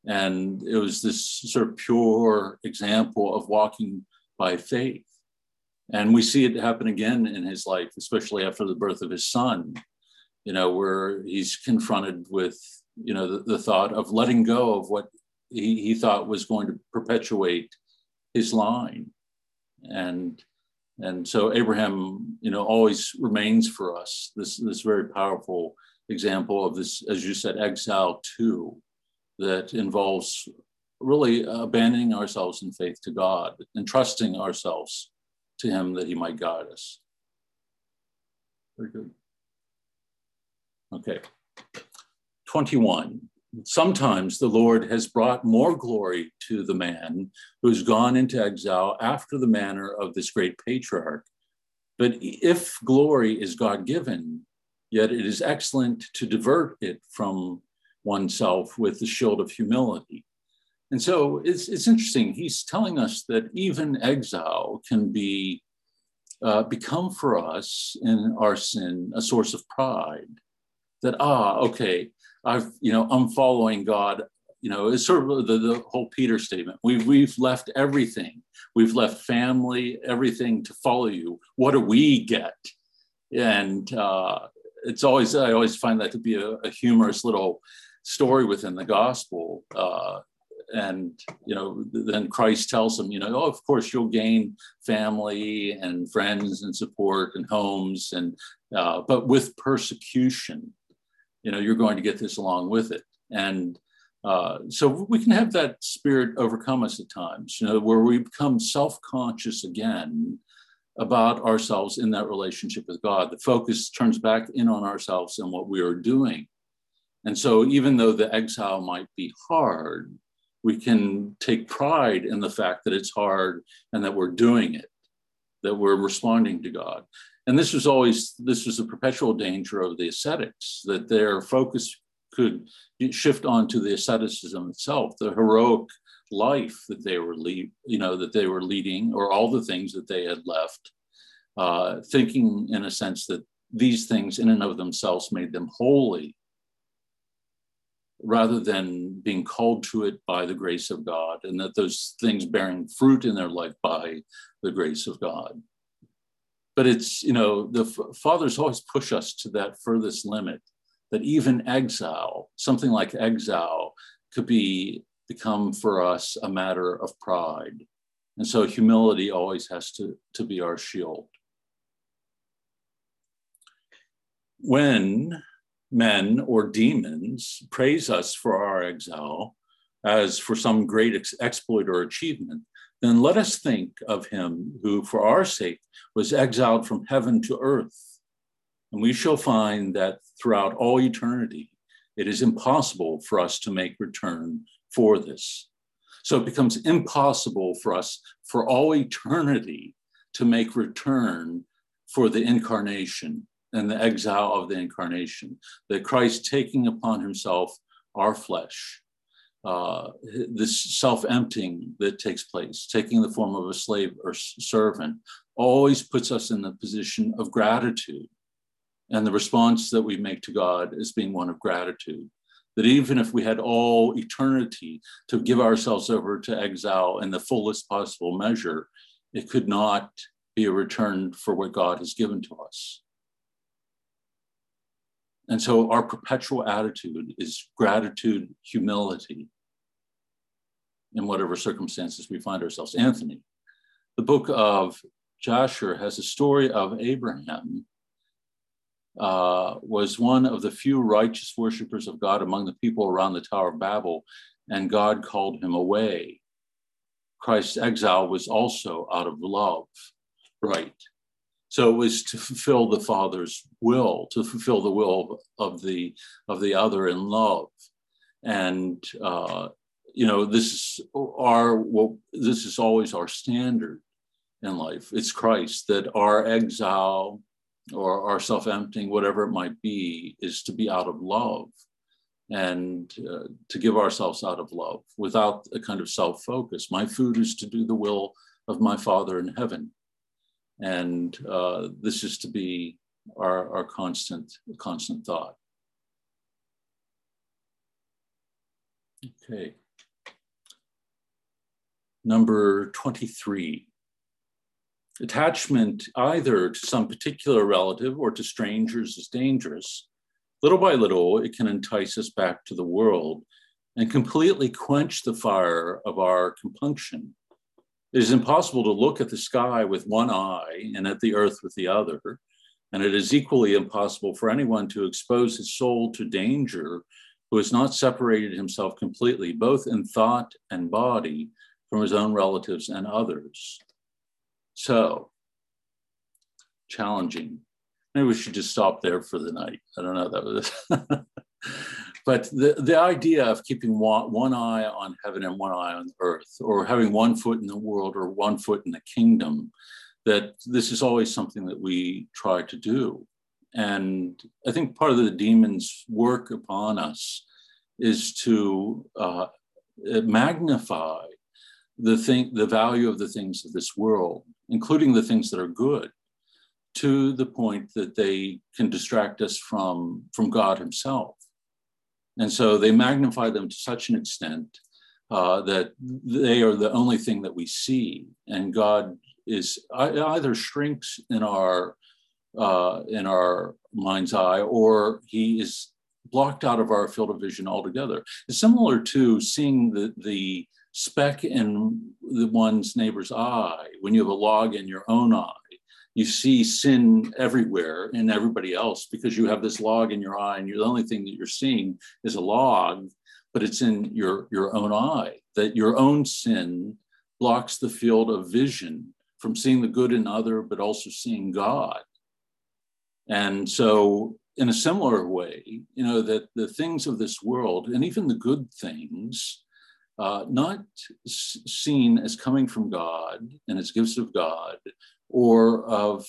And it was this sort of pure example of walking by faith. And we see it happen again in his life, especially after the birth of his son, you know, where he's confronted with, you know, the, the thought of letting go of what he, he thought was going to perpetuate his line. And and so Abraham, you know, always remains for us this, this very powerful example of this, as you said, exile too, that involves really abandoning ourselves in faith to God and trusting ourselves to Him that He might guide us. Very good. Okay. 21. Sometimes the Lord has brought more glory to the man who's gone into exile after the manner of this great patriarch. But if glory is God given, Yet it is excellent to divert it from oneself with the shield of humility. And so it's, it's interesting. He's telling us that even exile can be uh, become for us in our sin a source of pride. That ah, okay, I've you know I'm following God. You know, it's sort of the, the whole Peter statement. We've we've left everything. We've left family, everything to follow you. What do we get? And uh, it's always I always find that to be a, a humorous little story within the gospel. Uh, and you know, then Christ tells them, you know, oh, of course you'll gain family and friends and support and homes, and uh, but with persecution, you know, you're going to get this along with it. And uh, so we can have that spirit overcome us at times, you know, where we become self-conscious again about ourselves in that relationship with God. The focus turns back in on ourselves and what we are doing. And so, even though the exile might be hard, we can take pride in the fact that it's hard and that we're doing it, that we're responding to God. And this was always this was a perpetual danger of the ascetics that their focus could shift onto the asceticism itself, the heroic life that they were lead, you know, that they were leading, or all the things that they had left, uh, thinking in a sense that these things in and of themselves made them holy, rather than being called to it by the grace of God, and that those things bearing fruit in their life by the grace of God. But it's, you know, the fathers always push us to that furthest limit that even exile, something like exile, could be become for us a matter of pride. And so humility always has to, to be our shield. When men or demons praise us for our exile, as for some great ex- exploit or achievement, then let us think of him who, for our sake, was exiled from heaven to earth. And we shall find that throughout all eternity, it is impossible for us to make return for this. So it becomes impossible for us for all eternity to make return for the incarnation and the exile of the incarnation, that Christ taking upon himself our flesh, uh, this self emptying that takes place, taking the form of a slave or servant, always puts us in the position of gratitude. And the response that we make to God is being one of gratitude. That even if we had all eternity to give ourselves over to exile in the fullest possible measure, it could not be a return for what God has given to us. And so our perpetual attitude is gratitude, humility in whatever circumstances we find ourselves. Anthony, the book of Jasher has a story of Abraham uh, was one of the few righteous worshippers of God among the people around the Tower of Babel, and God called him away. Christ's exile was also out of love, right? So it was to fulfill the Father's will, to fulfill the will of the of the other in love, and uh, you know this is our well, this is always our standard in life. It's Christ that our exile or our self-emptying, whatever it might be, is to be out of love and uh, to give ourselves out of love without a kind of self-focus. My food is to do the will of my Father in heaven and uh, this is to be our, our constant, constant thought. Okay. Number 23. Attachment either to some particular relative or to strangers is dangerous. Little by little, it can entice us back to the world and completely quench the fire of our compunction it is impossible to look at the sky with one eye and at the earth with the other. And it is equally impossible for anyone to expose his soul to danger who has not separated himself completely, both in thought and body, from his own relatives and others. So, challenging. Maybe we should just stop there for the night. I don't know. That was. But the, the idea of keeping one, one eye on heaven and one eye on earth, or having one foot in the world or one foot in the kingdom, that this is always something that we try to do. And I think part of the demon's work upon us is to uh, magnify the thing, the value of the things of this world, including the things that are good, to the point that they can distract us from, from God Himself. And so they magnify them to such an extent uh, that they are the only thing that we see. And God is either shrinks in our uh, in our mind's eye, or he is blocked out of our field of vision altogether. It's similar to seeing the the speck in the one's neighbor's eye when you have a log in your own eye you see sin everywhere in everybody else because you have this log in your eye and you're the only thing that you're seeing is a log but it's in your your own eye that your own sin blocks the field of vision from seeing the good in other but also seeing god. And so in a similar way you know that the things of this world and even the good things uh, not seen as coming from god and as gifts of god or of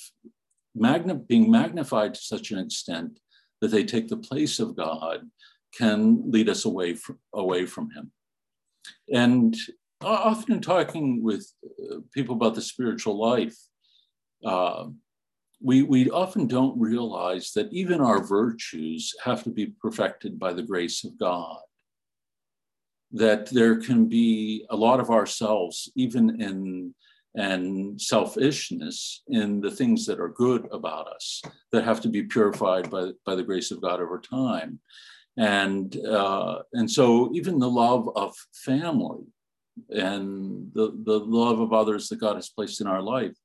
magna- being magnified to such an extent that they take the place of God can lead us away from, away from Him. And often talking with uh, people about the spiritual life, uh, we, we often don't realize that even our virtues have to be perfected by the grace of God. That there can be a lot of ourselves, even in and selfishness in the things that are good about us that have to be purified by, by the grace of God over time. And, uh, and so even the love of family and the, the love of others that God has placed in our life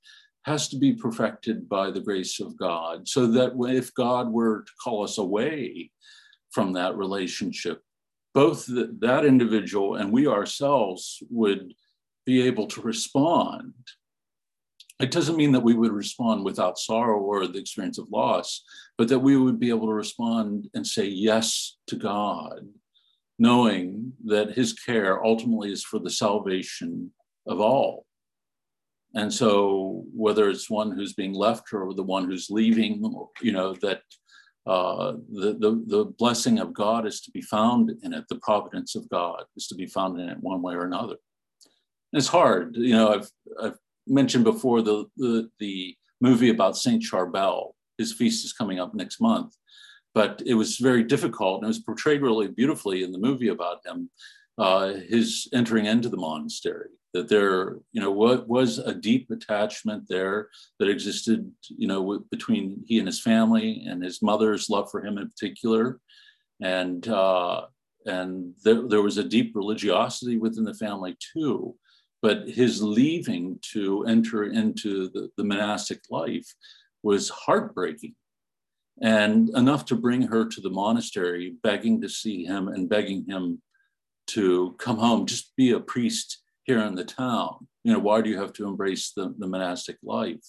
has to be perfected by the grace of God so that if God were to call us away from that relationship, both the, that individual and we ourselves would be able to respond. It doesn't mean that we would respond without sorrow or the experience of loss, but that we would be able to respond and say yes to God, knowing that his care ultimately is for the salvation of all. And so, whether it's one who's being left or the one who's leaving, you know, that uh, the, the, the blessing of God is to be found in it, the providence of God is to be found in it one way or another. And it's hard, you know, I've, I've mentioned before the, the, the movie about Saint Charbel. His feast is coming up next month, but it was very difficult and it was portrayed really beautifully in the movie about him, uh, his entering into the monastery that there, you know, what was a deep attachment there that existed, you know, between he and his family and his mother's love for him in particular, and uh, and there, there was a deep religiosity within the family too. But his leaving to enter into the, the monastic life was heartbreaking and enough to bring her to the monastery, begging to see him and begging him to come home, just be a priest here in the town. You know, why do you have to embrace the, the monastic life?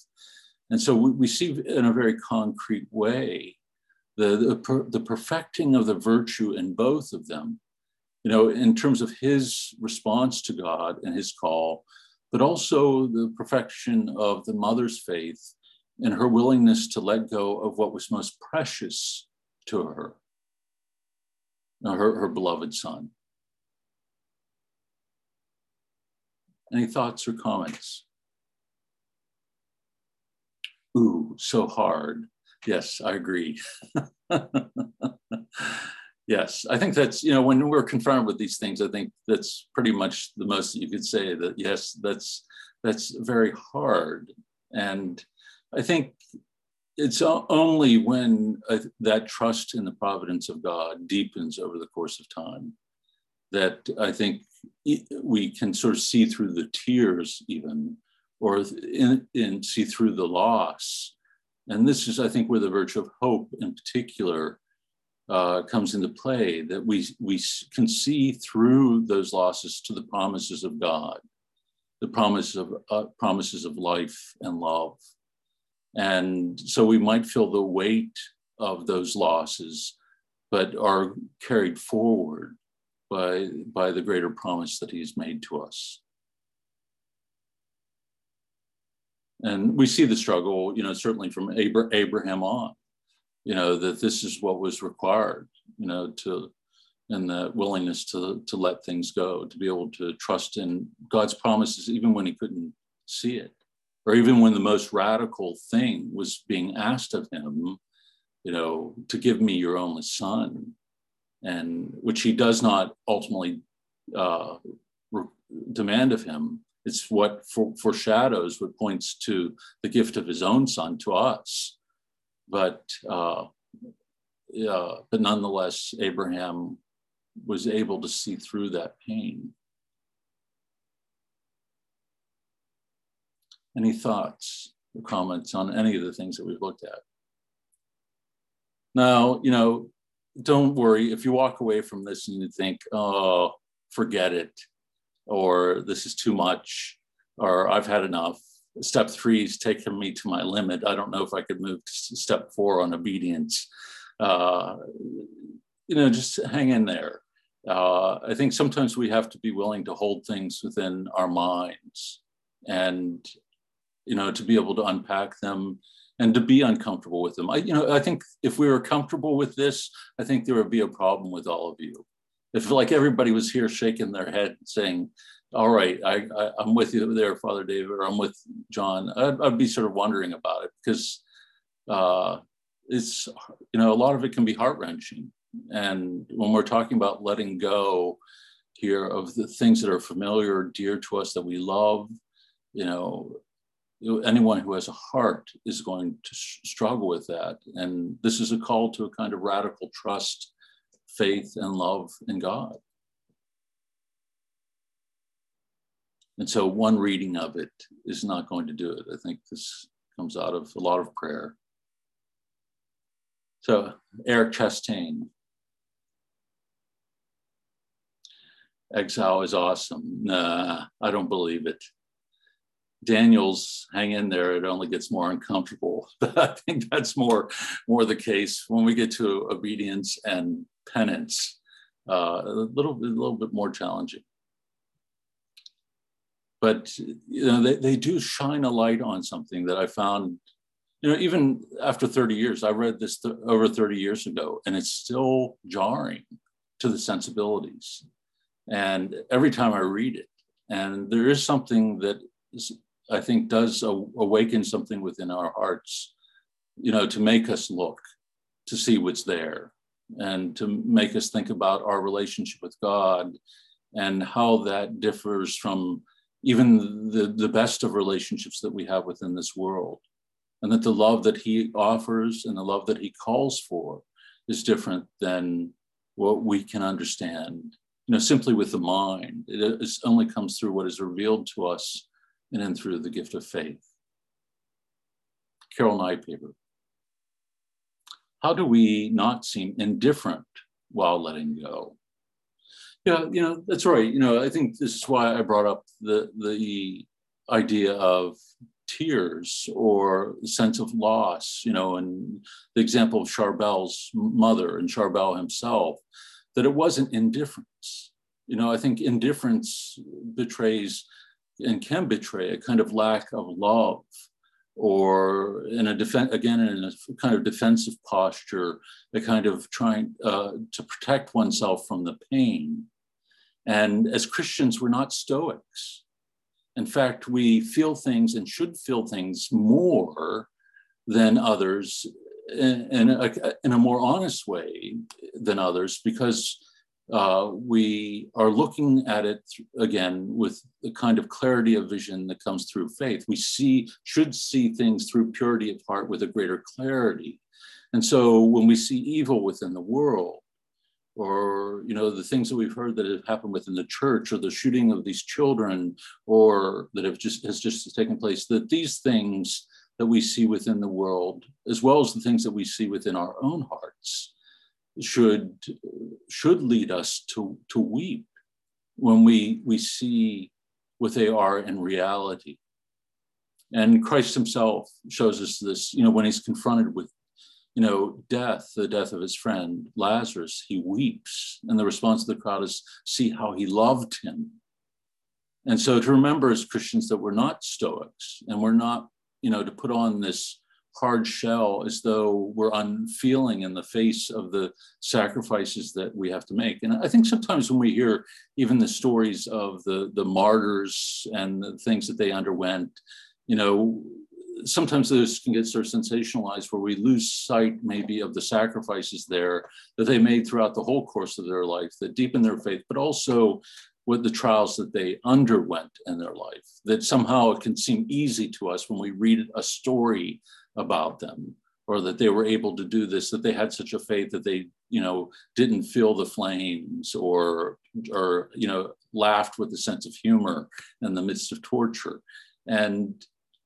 And so we, we see in a very concrete way the, the, per, the perfecting of the virtue in both of them, you know, in terms of his response to God and his call, but also the perfection of the mother's faith and her willingness to let go of what was most precious to her, her, her beloved son. Any thoughts or comments? Ooh, so hard. Yes, I agree. yes, I think that's, you know, when we're confronted with these things, I think that's pretty much the most you could say that, yes, that's, that's very hard. And I think it's only when uh, that trust in the providence of God deepens over the course of time that I think we can sort of see through the tears even or in, in see through the loss. And this is i think where the virtue of hope in particular uh, comes into play that we we can see through those losses to the promises of god the promise of uh, promises of life and love. And so we might feel the weight of those losses but are carried forward by, by the greater promise that he's made to us. And we see the struggle, you know, certainly from Abraham on, you know, that this is what was required, you know, to, and the willingness to, to let things go, to be able to trust in God's promises, even when he couldn't see it, or even when the most radical thing was being asked of him, you know, to give me your only son and which he does not ultimately uh, re- demand of him. It's what for, foreshadows what points to the gift of his own son to us. But uh, uh, but nonetheless, Abraham was able to see through that pain. Any thoughts or comments on any of the things that we've looked at? Now, you know, don't worry if you walk away from this and you think, oh, forget it, or this is too much, or I've had enough. Step three is taking me to my limit. I don't know if I could move to step four on obedience. Uh, you know, just hang in there. Uh, I think sometimes we have to be willing to hold things within our minds and, you know, to be able to unpack them and to be uncomfortable with them. I, you know, I think if we were comfortable with this, I think there would be a problem with all of you. If like everybody was here shaking their head saying, all right, I, I, am with you there, Father David, or I'm with John, I'd, I'd be sort of wondering about it because uh, it's, you know, a lot of it can be heart wrenching. And when we're talking about letting go here of the things that are familiar, dear to us, that we love, you know, anyone who has a heart is going to struggle with that. And this is a call to a kind of radical trust, faith, and love in God. And so one reading of it is not going to do it. I think this comes out of a lot of prayer. So, Eric Chastain. exile is awesome. Nah, I don't believe it. Daniel's hang in there, it only gets more uncomfortable. I think that's more, more the case when we get to obedience and penance, uh, a little, a little bit more challenging. But you know, they, they do shine a light on something that I found, you know, even after 30 years, I read this th- over 30 years ago, and it's still jarring to the sensibilities. And every time I read it, and there is something that I think does awaken something within our hearts, you know, to make us look, to see what's there, and to make us think about our relationship with God and how that differs from even the, the best of relationships that we have within this world. And that the love that he offers and the love that he calls for is different than what we can understand, you know, simply with the mind. It only comes through what is revealed to us and then through the gift of faith. Carol Nypaver. How do we not seem indifferent while letting go? Yeah, you know, that's right. You know, I think this is why I brought up the the idea of tears or sense of loss, you know, and the example of Charbel's mother and Charbel himself, that it wasn't indifference. You know, I think indifference betrays and can betray a kind of lack of love or in a defense again in a kind of defensive posture a kind of trying uh, to protect oneself from the pain. And as christians we're not stoics. In fact we feel things and should feel things more than others in, in, a, in a more honest way than others because uh, we are looking at it again with the kind of clarity of vision that comes through faith. We see, should see things through purity of heart with a greater clarity. And so when we see evil within the world, or you know the things that we've heard that have happened within the church or the shooting of these children or that have just has just taken place that these things that we see within the world as well as the things that we see within our own hearts should should lead us to to weep when we we see what they are in reality. And christ himself shows us this you know when he's confronted with you know death the death of his friend lazarus he weeps. And the response of the crowd is see how he loved him. And so to remember as christians that we're not stoics and we're not you know to put on this hard shell as though we're unfeeling in the face of the sacrifices that we have to make. And I think sometimes when we hear even the stories of the, the martyrs and the things that they underwent, you know, sometimes those can get sort of sensationalized where we lose sight maybe of the sacrifices there that they made throughout the whole course of their life that deepen their faith, but also with the trials that they underwent in their life. That somehow it can seem easy to us when we read a story about them or that they were able to do this that they had such a faith that they you know didn't feel the flames or or you know laughed with a sense of humor in the midst of torture. And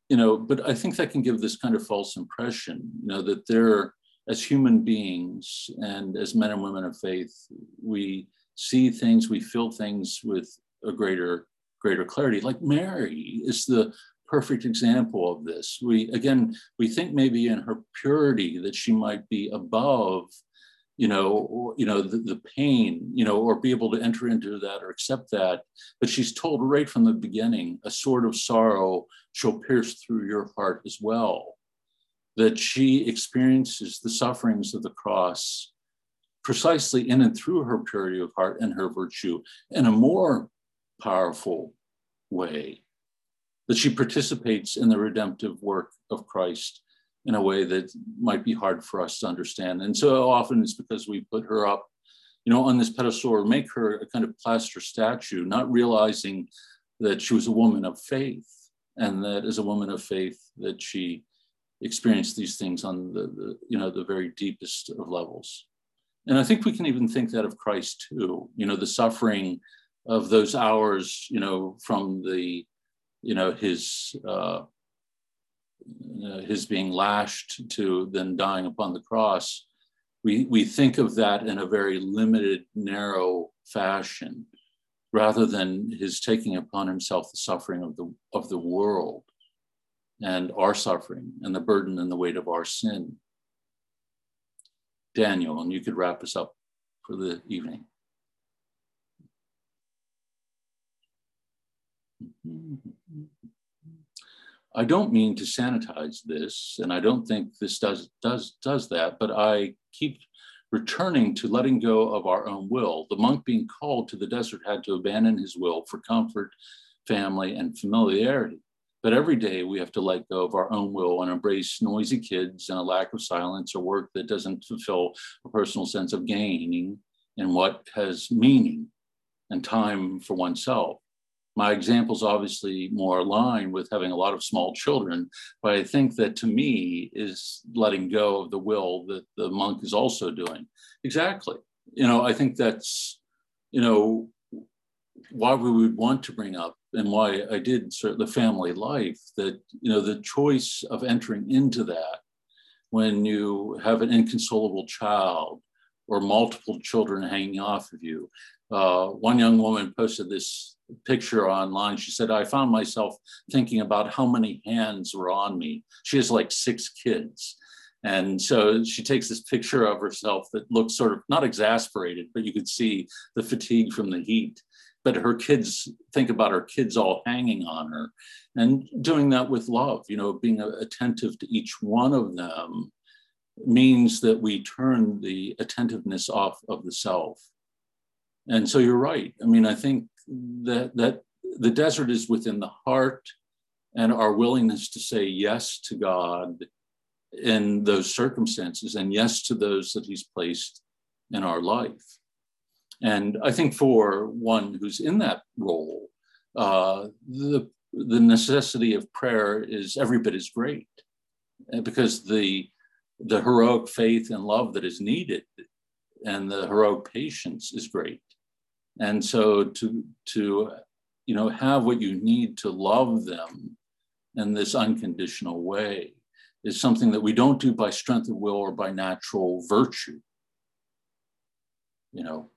you know but i think that can give this kind of false impression you know that they're as human beings and as men and women of faith we see things we feel things with a greater greater clarity. Like mary is the perfect example of this. We again, we think maybe in her purity that she might be above, you know, or, you know, the, the pain, you know, or be able to enter into that or accept that. But she's told right from the beginning, a sword of sorrow shall pierce through your heart as well. That she experiences the sufferings of the cross precisely in and through her purity of heart and her virtue in a more powerful way that she participates in the redemptive work of Christ in a way that might be hard for us to understand. And so often it's because we put her up, you know, on this pedestal or make her a kind of plaster statue, not realizing that she was a woman of faith and that as a woman of faith that she experienced these things on the, the you know the very deepest of levels. And I think we can even think that of Christ too, you know, the suffering of those hours, you know, from the you know, his uh, his being lashed to then dying upon the cross, we, we think of that in a very limited, narrow fashion. rather than his taking upon himself the suffering of the, of the world and our suffering and the burden and the weight of our sin. Daniel, and you could wrap us up for the evening. I don't mean to sanitize this, and I don't think this does does does that, but I keep returning to letting go of our own will. The monk being called to the desert had to abandon his will for comfort, family, and familiarity. But every day we have to let go of our own will and embrace noisy kids and a lack of silence or work that doesn't fulfill a personal sense of gaining and what has meaning and time for oneself my example is obviously more aligned with having a lot of small children but i think that to me is letting go of the will that the monk is also doing. Exactly. You know i think that's you know why we would want to bring up and why i did sort of the family life that you know the choice of entering into that when you have an inconsolable child or multiple children hanging off of you uh, one young woman posted this picture online. She said, I found myself thinking about how many hands were on me. She has like six kids. And so she takes this picture of herself that looks sort of not exasperated, but you could see the fatigue from the heat. But her kids think about her kids all hanging on her and doing that with love, you know, being attentive to each one of them means that we turn the attentiveness off of the self and so you're right. I mean, I think that that the desert is within the heart and our willingness to say yes to God in those circumstances and yes to those that He's placed in our life. And I think for one who's in that role, uh, the the necessity of prayer is every bit as great, because the the heroic faith and love that is needed and the heroic patience is great. And so to to you know have what you need to love them in this unconditional way is something that we don't do by strength of will or by natural virtue. You know,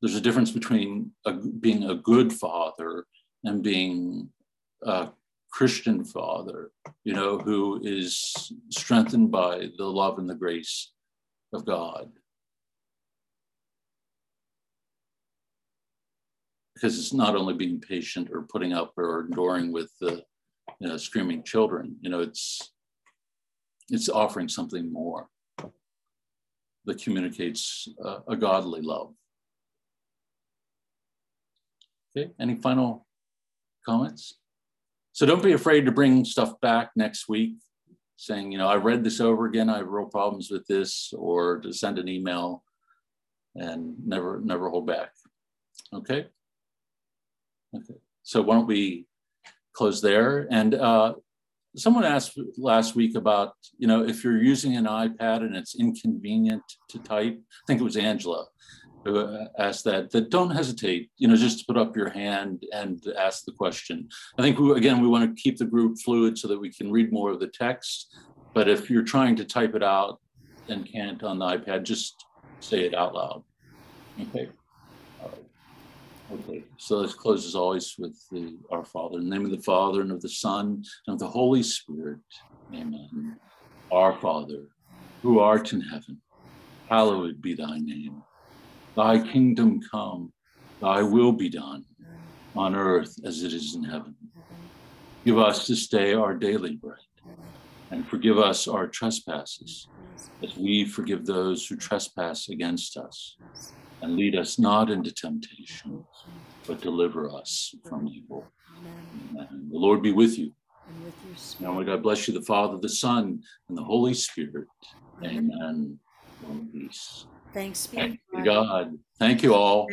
there's a difference between a, being a good father and being a Christian father, you know, who is strengthened by the love and the grace of God. because it's not only being patient or putting up or enduring with the you know, screaming children. You know, it's it's offering something more that communicates a godly love. Okay, any final comments? So don't be afraid to bring stuff back next week saying, you know, I read this over again, I have real problems with this, or to send an email and never, never hold back. Okay. Okay. So why don't we close there? And uh, someone asked last week about, you know, if you're using an iPad and it's inconvenient to type, I think it was Angela uh, that, that don't hesitate, you know, just to put up your hand and ask the question. I think, we, again, we want to keep the group fluid so that we can read more of the text. But if you're trying to type it out and can't on the iPad, just say it out loud. Okay. Okay, so let's close as always with the Our Father. In the name of the Father and of the Son and of the Holy Spirit. Amen. Our Father, who art in heaven, hallowed be thy name. Thy kingdom come, thy will be done, on earth as it is in heaven. Give us this day our daily bread, and forgive us our trespasses, as we forgive those who trespass against us and lead us not into temptation, but deliver us from evil. Amen. The Lord be with you. And with your spirit. Now may God bless you, the Father, the Son, and the Holy Spirit. Amen. Amen. Peace. Thanks be to God. Thank you all.